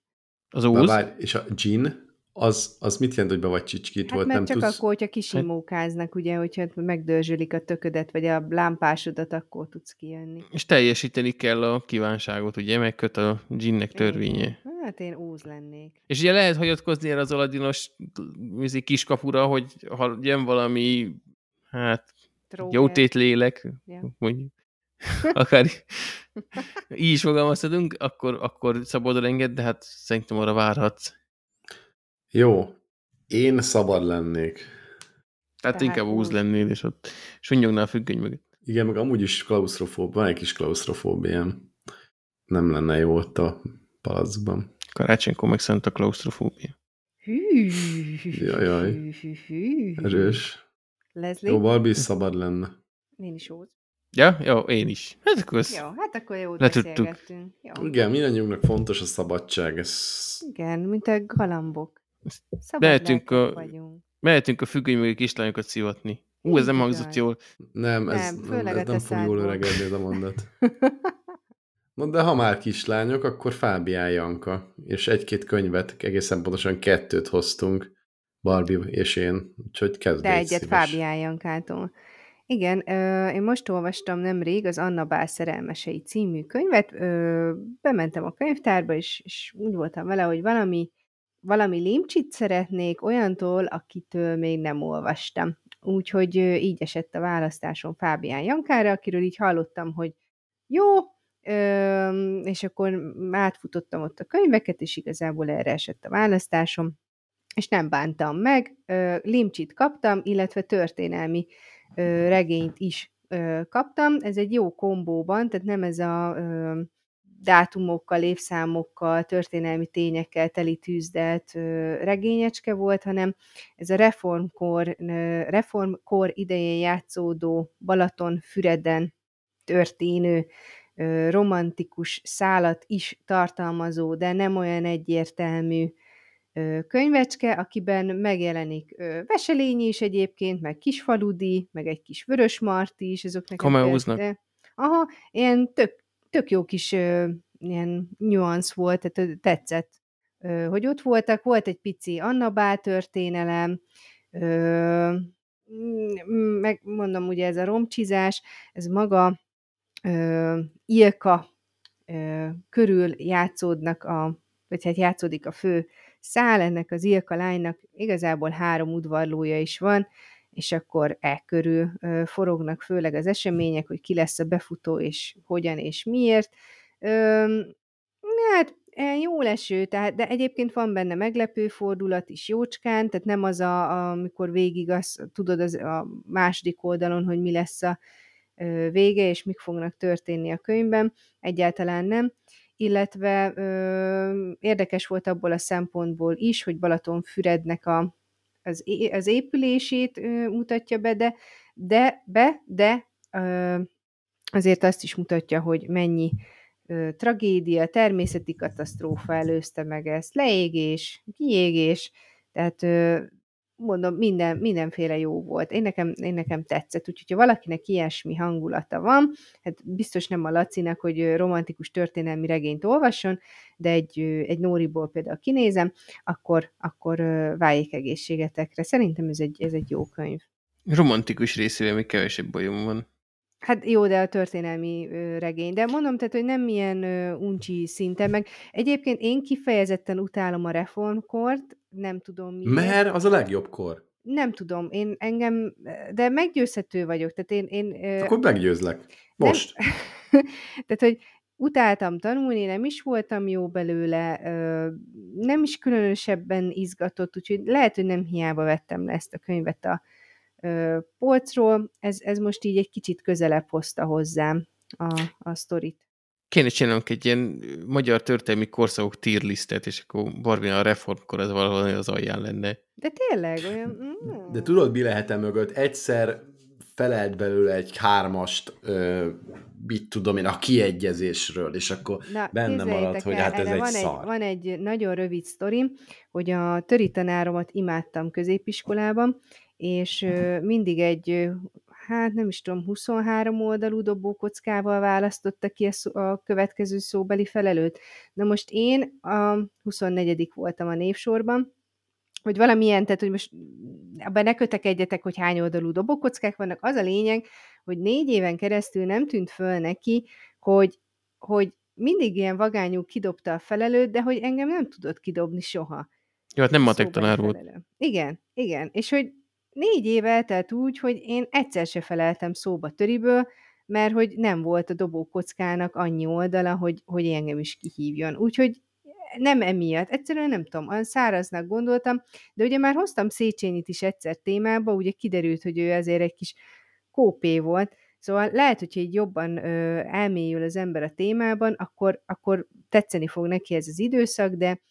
Az úz? várj, és a gin, az, az mit jelent, hogy be vagy csicskít Hát volt? mert Nem csak tudsz... akkor, hogyha kisimókáznak, ugye, hogyha megdörzsölik a töködet, vagy a lámpásodat, akkor tudsz kijönni. És teljesíteni kell a kívánságot, ugye, megköt a ginnek törvénye. Hát én úz lennék. És ugye lehet hagyatkozni erre az aladinos kiskapura, hogy ha jön valami, hát Tróger. jó tét lélek, Ja. mondjuk, akár így is fogalmazhatunk, akkor, akkor szabadon enged, de hát szerintem arra várhatsz. Jó, én szabad lennék. Tehát Tehát inkább úz úgy. lennél, és ott sunnyognál a függöny mögött. Igen, meg amúgy is klaustrofób, van egy kis klaustrofóbiám. Nem lenne jó ott a palackban. Karácsonykor meg szent a klaustrofóbia. Hű, hű. Erős. Leslie? Jó, Barbie is szabad lenne. Én is úz. Ja? Jó, én is. Hát akkor ez... Jó, hát akkor jót Letudtuk. beszélgettünk. Jó. Igen, mindannyiunknak fontos a szabadság. Ez... Igen, mint a galambok. Szabad Mehetünk a- vagyunk. Mehetünk a függöny mögé kislányokat szivatni. Ú, ez nem hangzott jól. Nem, ez Nem, nem, főleg ez a nem fog jól öregedni ez a mondat. Na de ha már kislányok, akkor Fábián Janka, és egy-két könyvet, egészen pontosan kettőt hoztunk, Barbie és én, úgyhogy kezd De egyet szíves. Fábián Jankától. Igen, ö, én most olvastam nemrég az Anna Bál szerelmesei című könyvet, ö, bementem a könyvtárba, és, és úgy voltam vele, hogy valami, valami limcsit szeretnék olyantól, akitől még nem olvastam. Úgyhogy így esett a választásom Fábián Jankára, akiről így hallottam, hogy jó, és akkor átfutottam ott a könyveket, és igazából erre esett a választásom, és nem bántam meg, limcsit kaptam, illetve történelmi regényt is kaptam. Ez egy jó kombóban, tehát nem ez a dátumokkal, évszámokkal, történelmi tényekkel teli tűzdelt regényecske volt, hanem ez a reformkor, reformkor idején játszódó Balaton-Füreden történő romantikus szálat is tartalmazó, de nem olyan egyértelmű könyvecske, akiben megjelenik Veselényi is egyébként, meg Kisfaludi, meg egy kis Vörösmarty is, azok nekem Kameóznak. aha, ilyen tök, tök jó kis ö, ilyen nuansz volt, tehát tetszett, ö, hogy ott voltak, volt egy pici Anna Bál történelem, ö, meg ugye ez a romcsizás, ez maga ö, Ilka ö, körül játszódnak a, vagy hát játszódik a fő szál, ennek az Ilka lánynak igazából három udvarlója is van, és akkor e körül forognak főleg az események, hogy ki lesz a befutó, és hogyan és miért. Ö, hát e, jó leső, tehát, de egyébként van benne meglepő fordulat is jócskán, tehát nem az, a, a, amikor végig az, tudod az, a második oldalon, hogy mi lesz a ö, vége, és mik fognak történni a könyvben, egyáltalán nem. Illetve ö, érdekes volt abból a szempontból is, hogy Balatonfürednek a, az, az épülését mutatja be, de, de, be, de azért azt is mutatja, hogy mennyi tragédia, természeti katasztrófa előzte meg ezt, leégés, kiégés, tehát mondom, minden, mindenféle jó volt. Én nekem, én nekem tetszett, úgyhogy ha valakinek ilyesmi hangulata van, hát biztos nem a Lacinak, hogy romantikus történelmi regényt olvasson, de egy, egy Nóriból például kinézem, akkor, akkor váljék egészségetekre. Szerintem ez egy, ez egy jó könyv. Romantikus részével még kevesebb bajom van. Hát jó, de a történelmi ö, regény. De mondom, tehát, hogy nem ilyen ö, uncsi szinten, meg egyébként én kifejezetten utálom a reformkort, nem tudom miért. Mert az a legjobb kor. Nem tudom, én engem, de meggyőzhető vagyok, tehát én... én ö, Akkor meggyőzlek. Most. Nem, tehát, hogy utáltam tanulni, nem is voltam jó belőle, nem is különösebben izgatott, úgyhogy lehet, hogy nem hiába vettem le ezt a könyvet a polcról. Ez, ez most így egy kicsit közelebb hozta hozzám a, a sztorit. Kéne csinálnunk egy ilyen magyar történelmi korszakok tier listet, és akkor Barbina a reformkor ez valahol az alján lenne. De tényleg olyan... Mm. De tudod, mi lehet -e mögött? Egyszer felelt belőle egy hármast, ö, mit tudom én, a kiegyezésről, és akkor Na, benne marad, hogy hát ez egy van szar. Egy, van egy nagyon rövid sztori, hogy a töri tanáromat imádtam középiskolában, és mindig egy hát nem is tudom, 23 oldalú dobókockával választotta ki a következő szóbeli felelőt. Na most én a 24 voltam a névsorban, hogy valamilyen, tehát hogy most abban ne kötekedjetek, hogy hány oldalú dobókockák vannak, az a lényeg, hogy négy éven keresztül nem tűnt föl neki, hogy, hogy mindig ilyen vagányú kidobta a felelőt, de hogy engem nem tudott kidobni soha. Jó, hát nem matek tanár volt. Igen, igen, és hogy négy év eltelt úgy, hogy én egyszer se feleltem szóba töriből, mert hogy nem volt a dobókockának annyi oldala, hogy, hogy engem is kihívjon. Úgyhogy nem emiatt, egyszerűen nem tudom, olyan száraznak gondoltam, de ugye már hoztam Széchenyit is egyszer témába, ugye kiderült, hogy ő azért egy kis kópé volt, Szóval lehet, hogyha így jobban ö, elmélyül az ember a témában, akkor, akkor tetszeni fog neki ez az időszak, de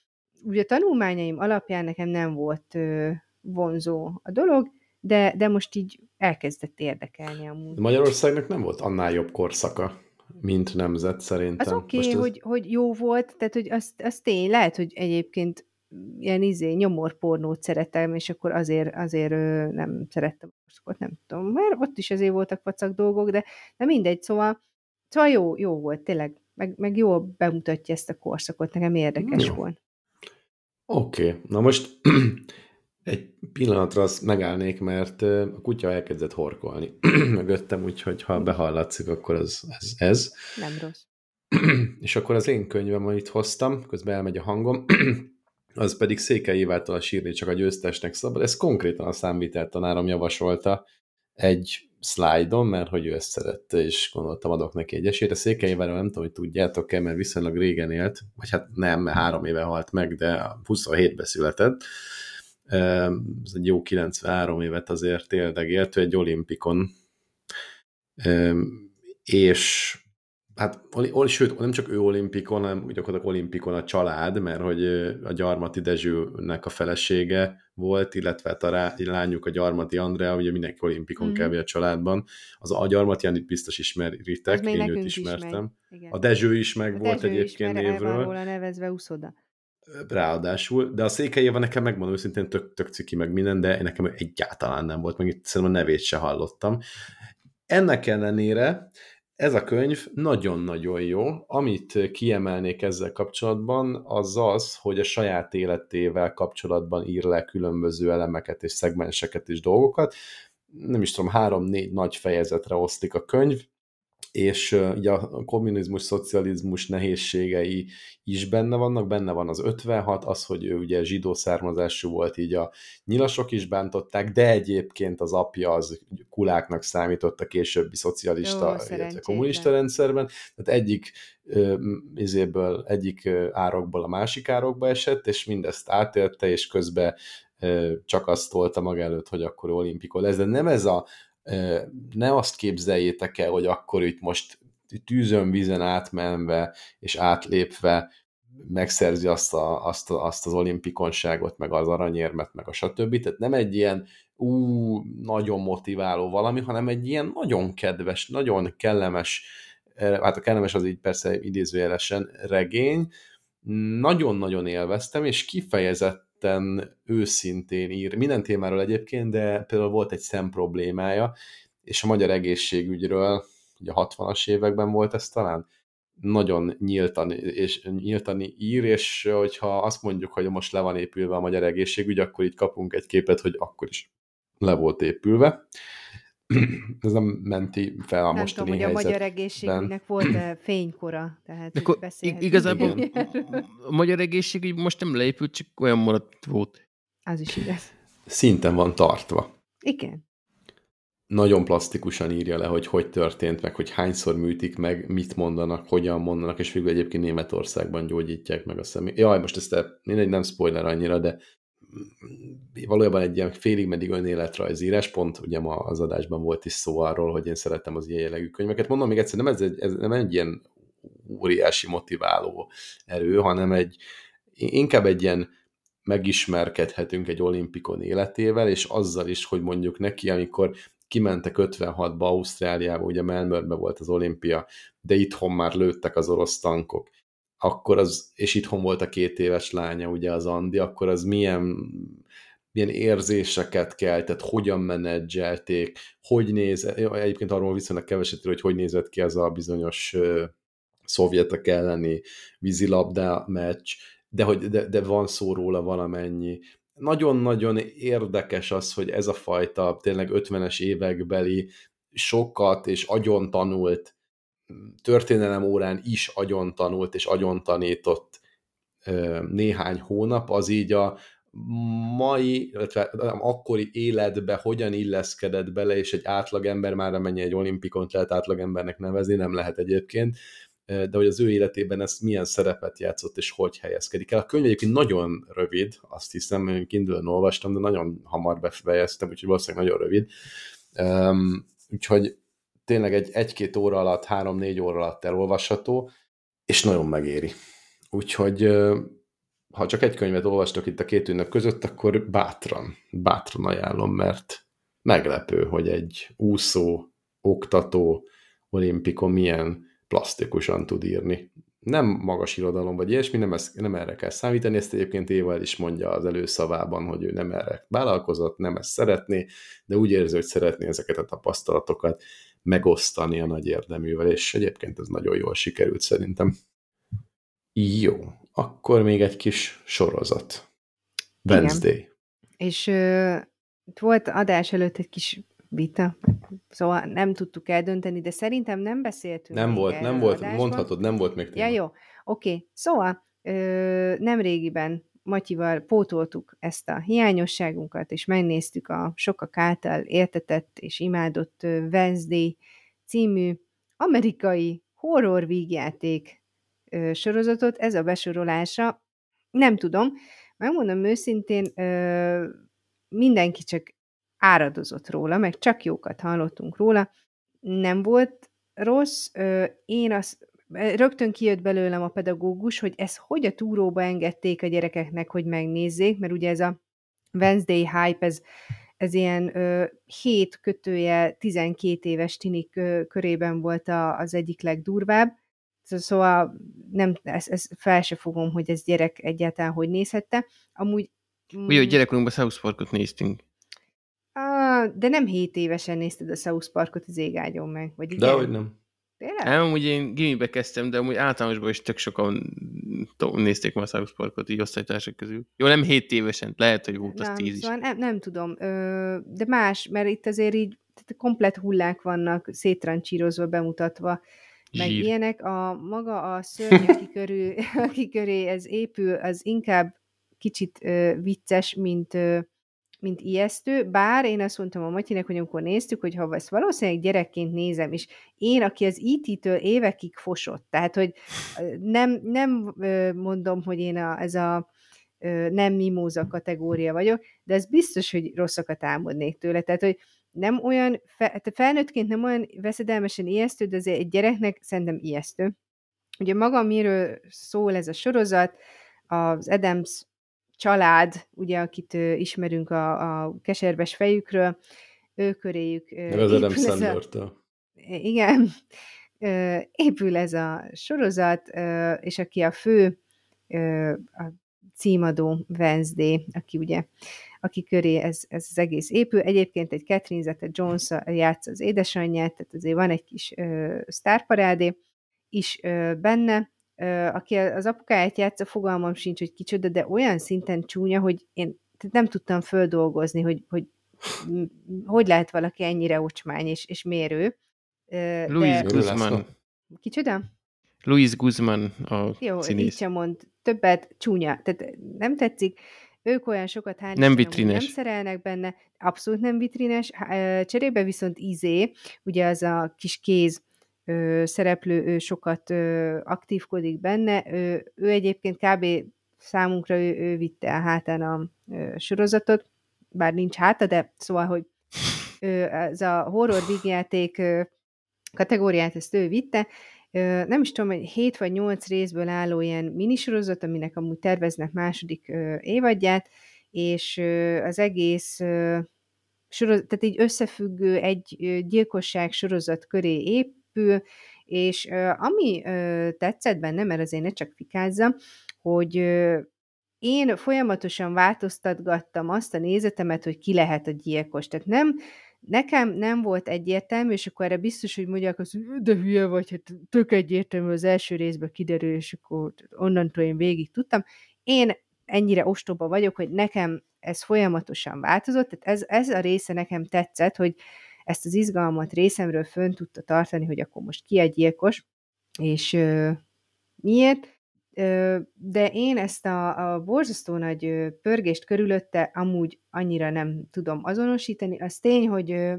ugye a tanulmányaim alapján nekem nem volt ö, vonzó a dolog, de, de most így elkezdett érdekelni amúgy. Magyarországnak nem volt annál jobb korszaka, mint nemzet szerintem. Az oké, okay, ez... hogy, hogy jó volt, tehát hogy az, az tény, lehet, hogy egyébként ilyen izé, nyomorpornót szeretem, és akkor azért, azért nem szerettem a nem tudom, mert ott is azért voltak vacak dolgok, de, de mindegy, szóval, szóval jó, jó volt, tényleg, meg, meg jól bemutatja ezt a korszakot, nekem érdekes jó. volt. Oké, okay. na most Egy pillanatra azt megállnék, mert a kutya elkezdett horkolni mögöttem, úgyhogy ha behallatszik, akkor az, ez, ez. Nem rossz. És akkor az én könyvem, amit hoztam, közben elmegy a hangom, az pedig Székely Évától a sírni csak a győztesnek szabad. Ez konkrétan a számvitel tanárom javasolta egy szlájdon, mert hogy ő ezt szerette, és gondoltam, adok neki egy esélyt. A Székely nem tudom, hogy tudjátok-e, mert viszonylag régen élt, vagy hát nem, mert három éve halt meg, de 27-ben született ez egy jó 93 évet azért éldegélt, ő egy olimpikon, és hát, sőt, nem csak ő olimpikon, hanem gyakorlatilag olimpikon a család, mert hogy a Gyarmati Dezsőnek a felesége volt, illetve hát a rá, lányuk a Gyarmati Andrea, ugye mindenki olimpikon mm. kb. a családban. Az a Gyarmati Andit biztos ismeritek, én őt ismertem. Is a Dezső is meg a volt Dezső egyébként is, névről. Van nevezve uszoda ráadásul, de a székelyéva nekem megmondom őszintén tök, tök ciki meg minden, de nekem egyáltalán nem volt, meg itt szerintem a nevét se hallottam. Ennek ellenére ez a könyv nagyon-nagyon jó. Amit kiemelnék ezzel kapcsolatban, az az, hogy a saját életével kapcsolatban ír le különböző elemeket és szegmenseket és dolgokat. Nem is tudom, három-négy nagy fejezetre osztik a könyv, és ugye a kommunizmus, szocializmus nehézségei is benne vannak, benne van az 56, az, hogy ő ugye zsidó származású volt, így a nyilasok is bántották, de egyébként az apja az kuláknak számított a későbbi szocialista, Jó, illetve kommunista rendszerben, tehát egyik izéből, egyik árokból a másik árokba esett, és mindezt átélte, és közben csak azt tolta maga előtt, hogy akkor olimpikon lesz, de nem ez a ne azt képzeljétek el, hogy akkor itt most tűzön, vízen átmenve és átlépve megszerzi azt, a, azt, a, azt az olimpikonságot, meg az aranyérmet, meg a stb. Tehát nem egy ilyen ú, nagyon motiváló valami, hanem egy ilyen nagyon kedves, nagyon kellemes, hát a kellemes az így persze idézőjelesen regény, nagyon-nagyon élveztem, és kifejezett kifejezetten őszintén ír, minden témáról egyébként, de például volt egy szem problémája, és a magyar egészségügyről, ugye a 60-as években volt ez talán, nagyon nyíltan, és nyíltan ír, és hogyha azt mondjuk, hogy most le van épülve a magyar egészségügy, akkor így kapunk egy képet, hogy akkor is le volt épülve. ez nem menti fel a nem mostani tudom, hogy a magyar egészségügynek volt-e fénykora, tehát Akkor igazából a magyar egészségügy most nem leépült, csak olyan maradt volt. Az is igaz. Szinten van tartva. Igen. Nagyon plastikusan írja le, hogy hogy történt, meg hogy hányszor műtik meg, mit mondanak, hogyan mondanak, és végül egyébként Németországban gyógyítják meg a személy. Jaj, most ezt mindegy, nem spoiler annyira, de valójában egy ilyen félig meddig önéletrajzírás, pont ugye ma az adásban volt is szó arról, hogy én szeretem az ilyen jellegű könyveket. Mondom még egyszer, nem ez egy, ez nem egy ilyen óriási motiváló erő, hanem egy inkább egy ilyen megismerkedhetünk egy olimpikon életével, és azzal is, hogy mondjuk neki, amikor kimentek 56-ba Ausztráliába, ugye Melbourne volt az olimpia, de itthon már lőttek az orosz tankok, akkor az, és itthon volt a két éves lánya, ugye az Andi, akkor az milyen, milyen érzéseket keltett, hogyan menedzselték, hogy néz, egyébként arról viszonylag keveset, hogy hogy nézett ki az a bizonyos szovjetek elleni vízilabda meccs, de, hogy, de, de van szó róla valamennyi. Nagyon-nagyon érdekes az, hogy ez a fajta tényleg 50-es évekbeli sokat és agyon tanult, történelem órán is agyon tanult és agyon tanított néhány hónap, az így a mai, illetve akkori életbe hogyan illeszkedett bele, és egy átlagember már amennyi egy olimpikont lehet átlagembernek nevezni, nem lehet egyébként, de hogy az ő életében ez milyen szerepet játszott, és hogy helyezkedik el. A könyv egyébként nagyon rövid, azt hiszem, én kindle olvastam, de nagyon hamar befejeztem, úgyhogy valószínűleg nagyon rövid. Úgyhogy tényleg egy egy-két óra alatt, három-négy óra alatt elolvasható, és nagyon megéri. Úgyhogy ha csak egy könyvet olvastok itt a két ünnep között, akkor bátran, bátran ajánlom, mert meglepő, hogy egy úszó, oktató olimpikon milyen plastikusan tud írni. Nem magas irodalom vagy ilyesmi, nem, ezt, nem erre kell számítani, ezt egyébként Éva is mondja az előszavában, hogy ő nem erre vállalkozott, nem ezt szeretné, de úgy érzi, hogy szeretné ezeket a tapasztalatokat megosztani a nagy érdeművel, és egyébként ez nagyon jól sikerült szerintem. Jó, akkor még egy kis sorozat. Wednesday. Igen. És ö, volt adás előtt egy kis vita, szóval nem tudtuk eldönteni, de szerintem nem beszéltünk Nem volt, nem volt, adásban. mondhatod, nem volt még téma. Ja, jó, oké. Okay. Szóval ö, nem régiben Matyival pótoltuk ezt a hiányosságunkat, és megnéztük a sokak által értetett és imádott Wednesday című amerikai horror vígjáték sorozatot. Ez a besorolása, nem tudom, megmondom őszintén, mindenki csak áradozott róla, meg csak jókat hallottunk róla. Nem volt rossz. Én azt rögtön kijött belőlem a pedagógus, hogy ez hogy a túróba engedték a gyerekeknek, hogy megnézzék, mert ugye ez a Wednesday hype, ez, ez ilyen ö, 7 kötője 12 éves tinik ö, körében volt a, az egyik legdurvább, szóval nem, ezt, ezt fel se fogom, hogy ez gyerek egyáltalán hogy nézhette. Amúgy... Ugye, hogy gyerekkorunkban South Parkot néztünk. Ah, de nem 7 évesen nézted a South Parkot az égágyon meg, vagy igen? Dehogy nem. Tényleg? Nem, amúgy én gimibe kezdtem, de amúgy általánosban is tök sokan nézték már a South Parkot így osztálytársak közül. Jó, nem 7 évesen, lehet, hogy volt az nem, 10 szóval is. Nem, nem tudom, de más, mert itt azért így komplet hullák vannak széttrancsírozva, bemutatva, meg Zsír. ilyenek. A maga a szörny, aki, körül, aki köré ez épül, az inkább kicsit vicces, mint mint ijesztő, bár én azt mondtam a Matyinek, hogy amikor néztük, hogy ha ezt valószínűleg gyerekként nézem, és én, aki az IT-től e évekig fosott, tehát, hogy nem, nem mondom, hogy én a, ez a nem mimóza kategória vagyok, de ez biztos, hogy rosszakat álmodnék tőle, tehát, hogy nem olyan, fe, felnőttként nem olyan veszedelmesen ijesztő, de azért egy gyereknek szerintem ijesztő. Ugye maga miről szól ez a sorozat, az Adams család, ugye, akit ö, ismerünk a, a keserves fejükről, ő köréjük Meg az Adam sandler Igen, ö, épül ez a sorozat, ö, és aki a fő ö, a címadó Wednesday, aki ugye aki köré ez, ez az egész épül. Egyébként egy Catherine Zeta-Jones játsz az édesanyját, tehát azért van egy kis ö, sztárparádé is ö, benne, aki az apukáját játsza, fogalmam sincs, hogy kicsoda, de olyan szinten csúnya, hogy én nem tudtam földolgozni, hogy, hogy hogy lehet valaki ennyire ocsmány és, és mérő. Louis de... Guzman. Kicsoda? Louis Guzman a Jó, színész. így sem mond. Többet csúnya. Tehát nem tetszik. Ők olyan sokat hányos, nem vitrines. nem szerelnek benne, abszolút nem vitrines. Cserébe viszont izé, ugye az a kis kéz, ö, szereplő ő sokat ö, aktívkodik benne. Ő, ő egyébként kb. számunkra ő, ő vitte a hátán a ö, sorozatot, bár nincs háta, de szóval, hogy ö, ez a horror vígjáték ö, kategóriát ezt ő vitte, nem is tudom, hogy 7 vagy 8 részből álló ilyen minisorozat, aminek amúgy terveznek második évadját, és az egész sorozat, tehát így összefüggő egy gyilkosság sorozat köré épül, és ami tetszett benne, mert azért ne csak fikázzam, hogy én folyamatosan változtatgattam azt a nézetemet, hogy ki lehet a gyilkos. Tehát nem, nekem nem volt egyértelmű, és akkor erre biztos, hogy mondják azt, hogy de hülye vagy, hát tök egyértelmű az első részben kiderül, és akkor onnantól én végig tudtam. Én ennyire ostoba vagyok, hogy nekem ez folyamatosan változott, tehát ez, ez a része nekem tetszett, hogy ezt az izgalmat részemről fönn tudta tartani, hogy akkor most ki a gyilkos, és ö, miért, ö, de én ezt a, a borzasztó nagy pörgést körülötte amúgy annyira nem tudom azonosítani. Az tény, hogy ö,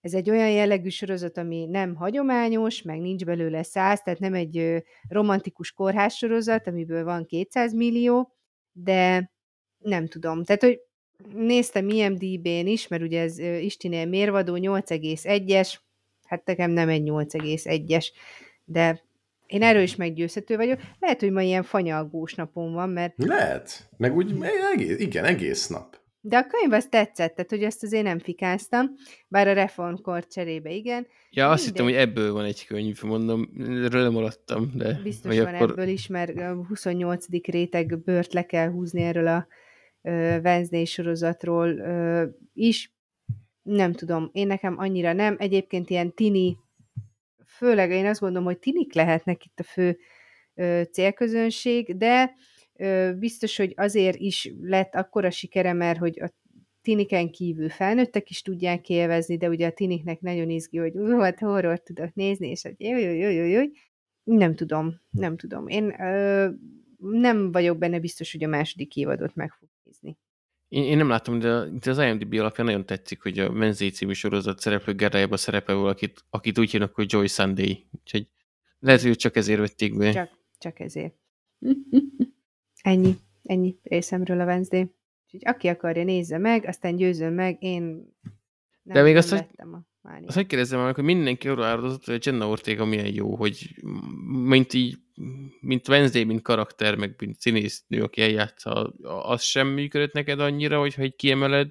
ez egy olyan jellegű sorozat, ami nem hagyományos, meg nincs belőle száz, tehát nem egy romantikus kórház sorozat, amiből van 200 millió, de nem tudom. Tehát, hogy néztem IMDB-n is, mert ugye ez Istinél mérvadó 8,1-es, hát nekem nem egy 8,1-es, de én erről is meggyőzhető vagyok. Lehet, hogy ma ilyen fanyalgós napom van, mert... Lehet. Meg úgy, egész, igen, egész nap. De a könyv az tetszett, tehát hogy azt azért nem fikáztam, bár a reformkor cserébe igen. Ja, azt hittem, hogy ebből van egy könyv, mondom, erről nem maradtam, de... Biztos van akkor... ebből is, mert a 28. réteg bört le kell húzni erről a Wednesday sorozatról is. Nem tudom, én nekem annyira nem. Egyébként ilyen tini, főleg én azt gondolom, hogy tinik lehetnek itt a fő célközönség, de biztos, hogy azért is lett akkora sikere, mert hogy a tiniken kívül felnőttek is tudják élvezni, de ugye a tiniknek nagyon izgi, hogy ó, hát horror tudok nézni, és hogy jó, jó, jó, jó, jó. Nem tudom, nem tudom. Én ö, nem vagyok benne biztos, hogy a második évadot meg fog nézni. Én, én nem látom, de, de az IMDb alapján nagyon tetszik, hogy a Menzé című sorozat szereplő Gerdájában szerepel valakit, akit úgy hívnak, hogy Joy Sunday. Úgyhogy lehet, hogy csak ezért vették be. Csak, csak ezért. ennyi, ennyi részemről a Wednesday. Úgyhogy aki akarja, nézze meg, aztán győzön meg, én nem, de még azt, hogy, a azt hogy kérdezzem meg, hogy mindenki arra áradozott, hogy a Jenna Ortega milyen jó, hogy mint így mint Wednesday, mint karakter, meg mint színésznő, aki eljátsza, az sem működött neked annyira, hogyha egy kiemeled?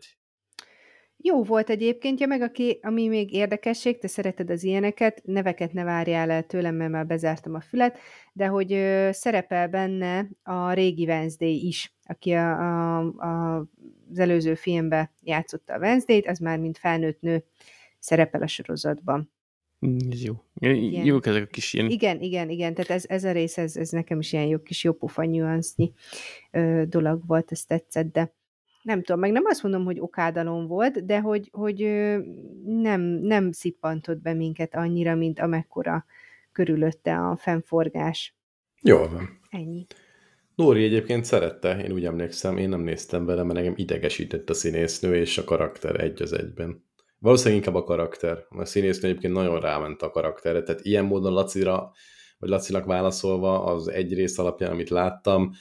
Jó volt egyébként, ja, meg aki, ami még érdekesség, te szereted az ilyeneket, neveket ne várjál el tőlem, mert már bezártam a fület, de hogy ö, szerepel benne a régi Wednesday is, aki a, a, a, az előző filmben játszotta a Wednesday-t, az már mint felnőtt nő szerepel a sorozatban. Mm, ez jó. Igen. Jók ezek a kis ilyen... Igen, igen, igen. Tehát ez, ez a rész, ez, ez nekem is ilyen jó kis jópofa nyuansznyi ö, dolog volt, ez tetszett, de nem tudom, meg nem azt mondom, hogy okádalom volt, de hogy, hogy ö, nem, nem szippantott be minket annyira, mint amekkora körülötte a fennforgás. Jól van. Ennyi. Nóri egyébként szerette, én úgy emlékszem, én nem néztem vele, mert engem idegesített a színésznő és a karakter egy az egyben. Valószínűleg inkább a karakter. A színésznő egyébként nagyon ráment a karakterre, tehát ilyen módon Lacira, vagy Lacinak válaszolva az egy rész alapján, amit láttam,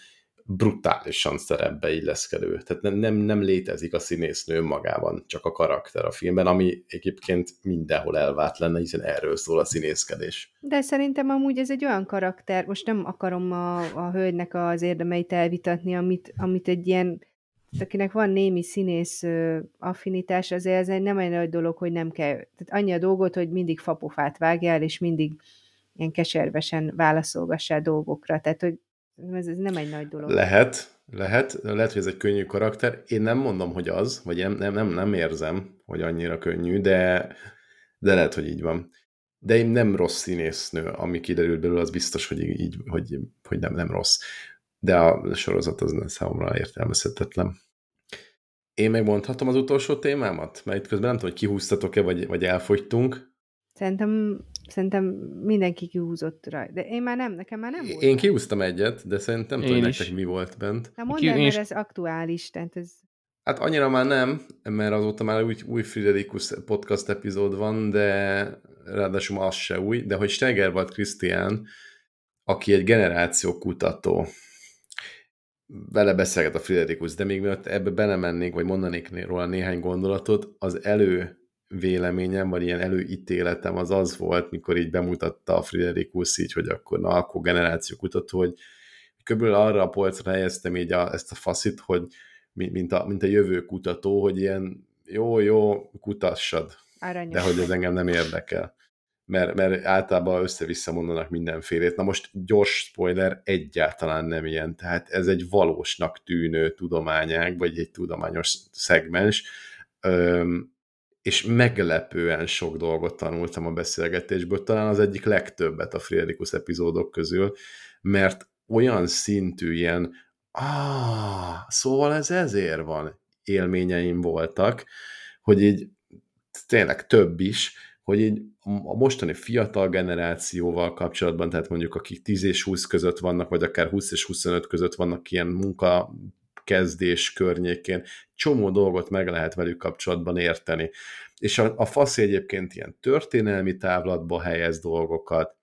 brutálisan szerepbe illeszkedő. Tehát nem, nem, nem létezik a színésznő magában, csak a karakter a filmben, ami egyébként mindenhol elvált lenne, hiszen erről szól a színészkedés. De szerintem amúgy ez egy olyan karakter, most nem akarom a, a hölgynek az érdemeit elvitatni, amit, amit egy ilyen akinek van némi színész affinitás, azért ez egy nem egy nagy dolog, hogy nem kell. Tehát annyi a dolgot, hogy mindig fapofát vágjál, és mindig ilyen keservesen válaszolgassál dolgokra. Tehát, hogy ez, ez nem egy nagy dolog. Lehet, lehet, lehet, hogy ez egy könnyű karakter. Én nem mondom, hogy az, vagy nem, nem, nem, nem érzem, hogy annyira könnyű, de, de lehet, hogy így van. De én nem rossz színésznő, ami kiderült belőle, az biztos, hogy így, hogy, hogy nem, nem rossz de a sorozat az számomra értelmezhetetlen. Én megmondhatom az utolsó témámat? Mert itt közben nem tudom, hogy kihúztatok-e, vagy, vagy elfogytunk. Szerintem, szerintem mindenki kihúzott rá. De én már nem, nekem már nem volt. Én kihúztam egyet, de szerintem nem tudom, nektek mi volt bent. Na mondd el, mert ez aktuális, tehát ez... Hát annyira már nem, mert azóta már új, új Friderikus podcast epizód van, de ráadásul az se új, de hogy Steger volt Krisztián, aki egy generációkutató, vele beszélget a Friderikus, de még mielőtt ebbe belemennénk, vagy mondanék róla néhány gondolatot, az elő véleményem, vagy ilyen előítéletem az az volt, mikor így bemutatta a Friderikus így, hogy akkor na, akkor generáció kutató, hogy körülbelül arra a polcra helyeztem így a, ezt a faszit, hogy mint a, mint a jövő kutató, hogy ilyen jó, jó, kutassad, Aranyos. de hogy ez engem nem érdekel. Mert, mert általában össze-vissza mondanak mindenfélét. Na most gyors spoiler, egyáltalán nem ilyen. Tehát ez egy valósnak tűnő tudományág, vagy egy tudományos szegmens, Öm, és meglepően sok dolgot tanultam a beszélgetésből, talán az egyik legtöbbet a Friedrichus epizódok közül, mert olyan szintű ilyen, ah, szóval ez ezért van, élményeim voltak, hogy így tényleg több is, hogy így a mostani fiatal generációval kapcsolatban, tehát mondjuk akik 10 és 20 között vannak, vagy akár 20 és 25 között vannak ilyen munka kezdés környékén, csomó dolgot meg lehet velük kapcsolatban érteni. És a, a faszi egyébként ilyen történelmi távlatba helyez dolgokat,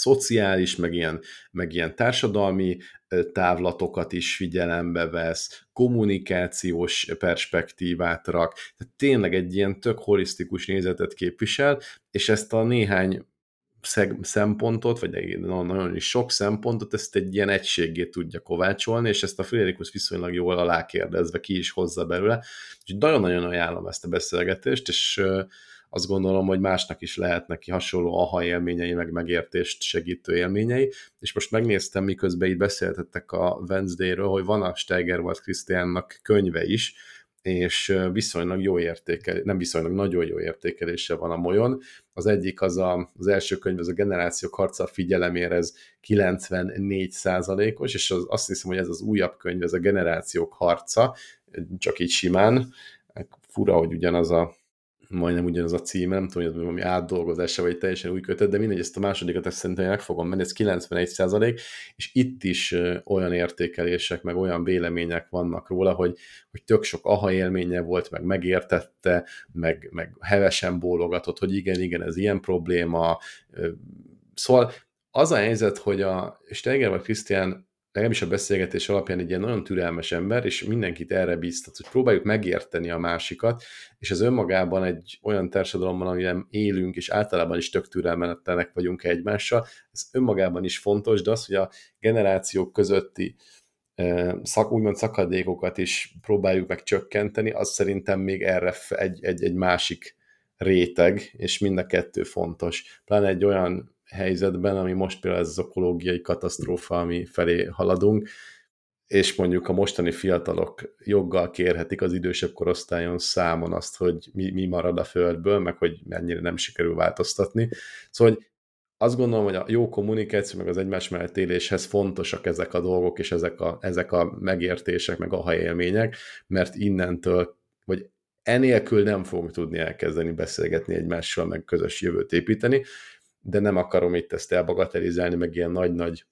szociális, meg ilyen, meg ilyen társadalmi távlatokat is figyelembe vesz, kommunikációs perspektívát rak, tehát tényleg egy ilyen tök holisztikus nézetet képvisel, és ezt a néhány szempontot, vagy nagyon is sok szempontot, ezt egy ilyen egységé tudja kovácsolni, és ezt a Friderikus viszonylag jól alákérdezve ki is hozza belőle. Úgyhogy nagyon-nagyon ajánlom ezt a beszélgetést, és azt gondolom, hogy másnak is lehet neki hasonló aha élményei, meg megértést segítő élményei, és most megnéztem, miközben itt beszéltettek a Wednesday-ről, hogy van a Steigerwald Christiannak könyve is, és viszonylag jó értékel, nem viszonylag nagyon jó értékelése van a molyon. Az egyik az a, az első könyv, az a generációk harca figyelemére, ez 94 os és az, azt hiszem, hogy ez az újabb könyv, ez a generációk harca, csak így simán, fura, hogy ugyanaz a majdnem ugyanaz a címe, nem tudom, hogy valami átdolgozása, vagy teljesen új kötet, de mindegy, ezt a másodikat ezt szerintem meg fogom menni, ez 91 százalék, és itt is olyan értékelések, meg olyan vélemények vannak róla, hogy, hogy tök sok aha élménye volt, meg megértette, meg, meg hevesen bólogatott, hogy igen, igen, ez ilyen probléma. Szóval az a helyzet, hogy a Steiger vagy Christian legalábbis a beszélgetés alapján egy ilyen nagyon türelmes ember, és mindenkit erre bíztat, hogy próbáljuk megérteni a másikat, és ez önmagában egy olyan társadalomban, amiben élünk, és általában is tök türelmetlenek vagyunk egymással, ez önmagában is fontos, de az, hogy a generációk közötti szak, úgymond szakadékokat is próbáljuk meg csökkenteni, az szerintem még erre egy, egy, egy másik réteg, és mind a kettő fontos. Pláne egy olyan helyzetben, ami most például ez az ökológiai katasztrófa, ami felé haladunk, és mondjuk a mostani fiatalok joggal kérhetik az idősebb korosztályon számon azt, hogy mi, mi marad a földből, meg hogy mennyire nem sikerül változtatni. Szóval hogy azt gondolom, hogy a jó kommunikáció, meg az egymás mellett éléshez fontosak ezek a dolgok, és ezek a, ezek a megértések, meg a élmények, mert innentől, vagy enélkül nem fogunk tudni elkezdeni beszélgetni egymással, meg közös jövőt építeni, de nem akarom itt ezt elbagatelizálni, meg ilyen nagy-nagy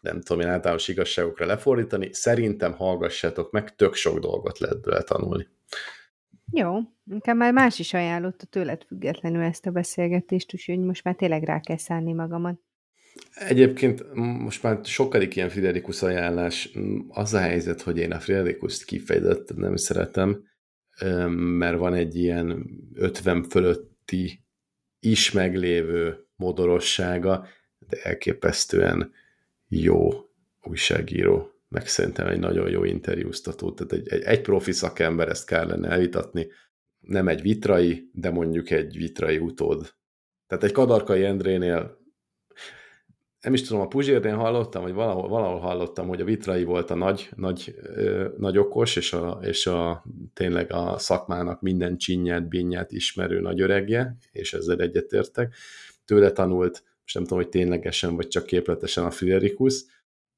nem tudom én általános igazságokra lefordítani. Szerintem hallgassátok meg, tök sok dolgot lehet bőle tanulni. Jó, nekem már más is ajánlotta tőled függetlenül ezt a beszélgetést, úgyhogy most már tényleg rá kell szállni magamat. Egyébként most már sokadik ilyen Friderikus ajánlás. Az a helyzet, hogy én a Friderikuszt kifejezetten nem szeretem, mert van egy ilyen 50 fölötti is meglévő modorossága, de elképesztően jó újságíró, meg szerintem egy nagyon jó interjúztató, tehát egy, egy, egy profi szakember, ezt kellene elvitatni, nem egy vitrai, de mondjuk egy vitrai utód. Tehát egy Kadarkai Endrénél nem is tudom, a Puzsérnél hallottam, vagy valahol, valahol hallottam, hogy a Vitrai volt a nagy, nagy, ö, nagy okos, és, a, és a, tényleg a szakmának minden csinyát, binnyát ismerő nagy öregje, és ezzel egyetértek. Tőle tanult, most nem tudom, hogy ténylegesen, vagy csak képletesen a Friderikus,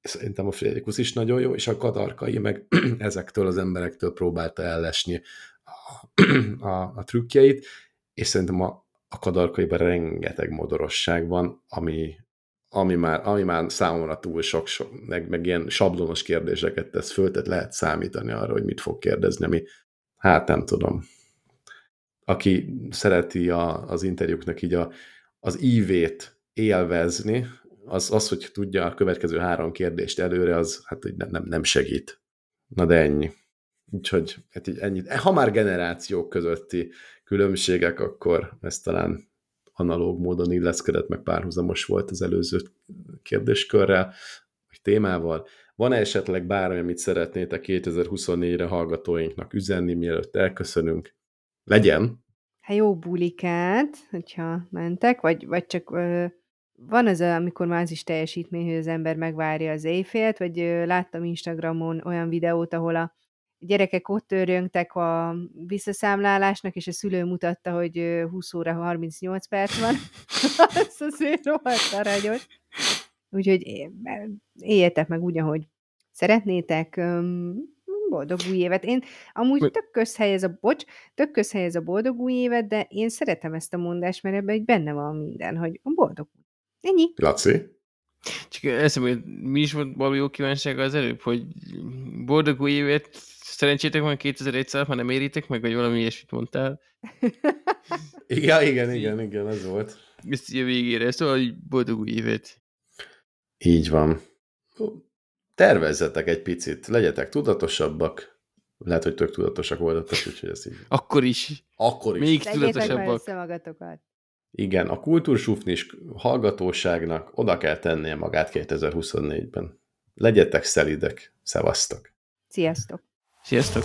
szerintem a Friderikus is nagyon jó, és a Kadarkai meg ezektől az emberektől próbálta ellesni a, a, a trükkjeit, és szerintem a, a Kadarkaiban rengeteg modorosság van, ami, ami már, ami már számomra túl sok, sok meg, meg ilyen sablonos kérdéseket tesz föl, tehát lehet számítani arra, hogy mit fog kérdezni, ami hát nem tudom. Aki szereti a, az interjúknak így a, az ívét élvezni, az, az, hogy tudja a következő három kérdést előre, az hát nem, nem, nem segít. Na de ennyi. Úgyhogy hát így ennyit. Ha már generációk közötti különbségek, akkor ez talán analóg módon illeszkedett, meg párhuzamos volt az előző kérdéskörrel, vagy témával. Van-e esetleg bármi, amit szeretnétek 2024-re hallgatóinknak üzenni, mielőtt elköszönünk? Legyen! Hát jó bulikát, hogyha mentek, vagy, vagy csak ö, van az, amikor már az is teljesítmény, hogy az ember megvárja az éjfélt, vagy ö, láttam Instagramon olyan videót, ahol a gyerekek ott törjöngtek a visszaszámlálásnak, és a szülő mutatta, hogy 20 óra 38 perc van. Ez azért rohadt aranyos. Úgyhogy éljetek meg úgy, ahogy szeretnétek. Boldog új évet. Én amúgy tök közhely ez a, bocs, tök közhely ez a boldog új évet, de én szeretem ezt a mondást, mert ebben benne van minden, hogy boldog új. Ennyi. Laci? Csak eszem, hogy mi is volt valami jó kívánsága az előbb, hogy boldog új évet, szerencsétek van 2100, ha nem éritek meg, vagy valami ilyesmit mondtál. ja, igen, igen, igen, ez volt. Ezt így a végére, szóval, hogy boldog új évet. Így van. Tervezzetek egy picit, legyetek tudatosabbak. Lehet, hogy tök tudatosak voltatok, úgyhogy ez így. Akkor is. Akkor is. Még tudatosabbak. magatokat. Igen, a kultúrsufnis hallgatóságnak oda kell tennie magát 2024-ben. Legyetek szelidek. Szevasztok! Sziasztok! Sziasztok!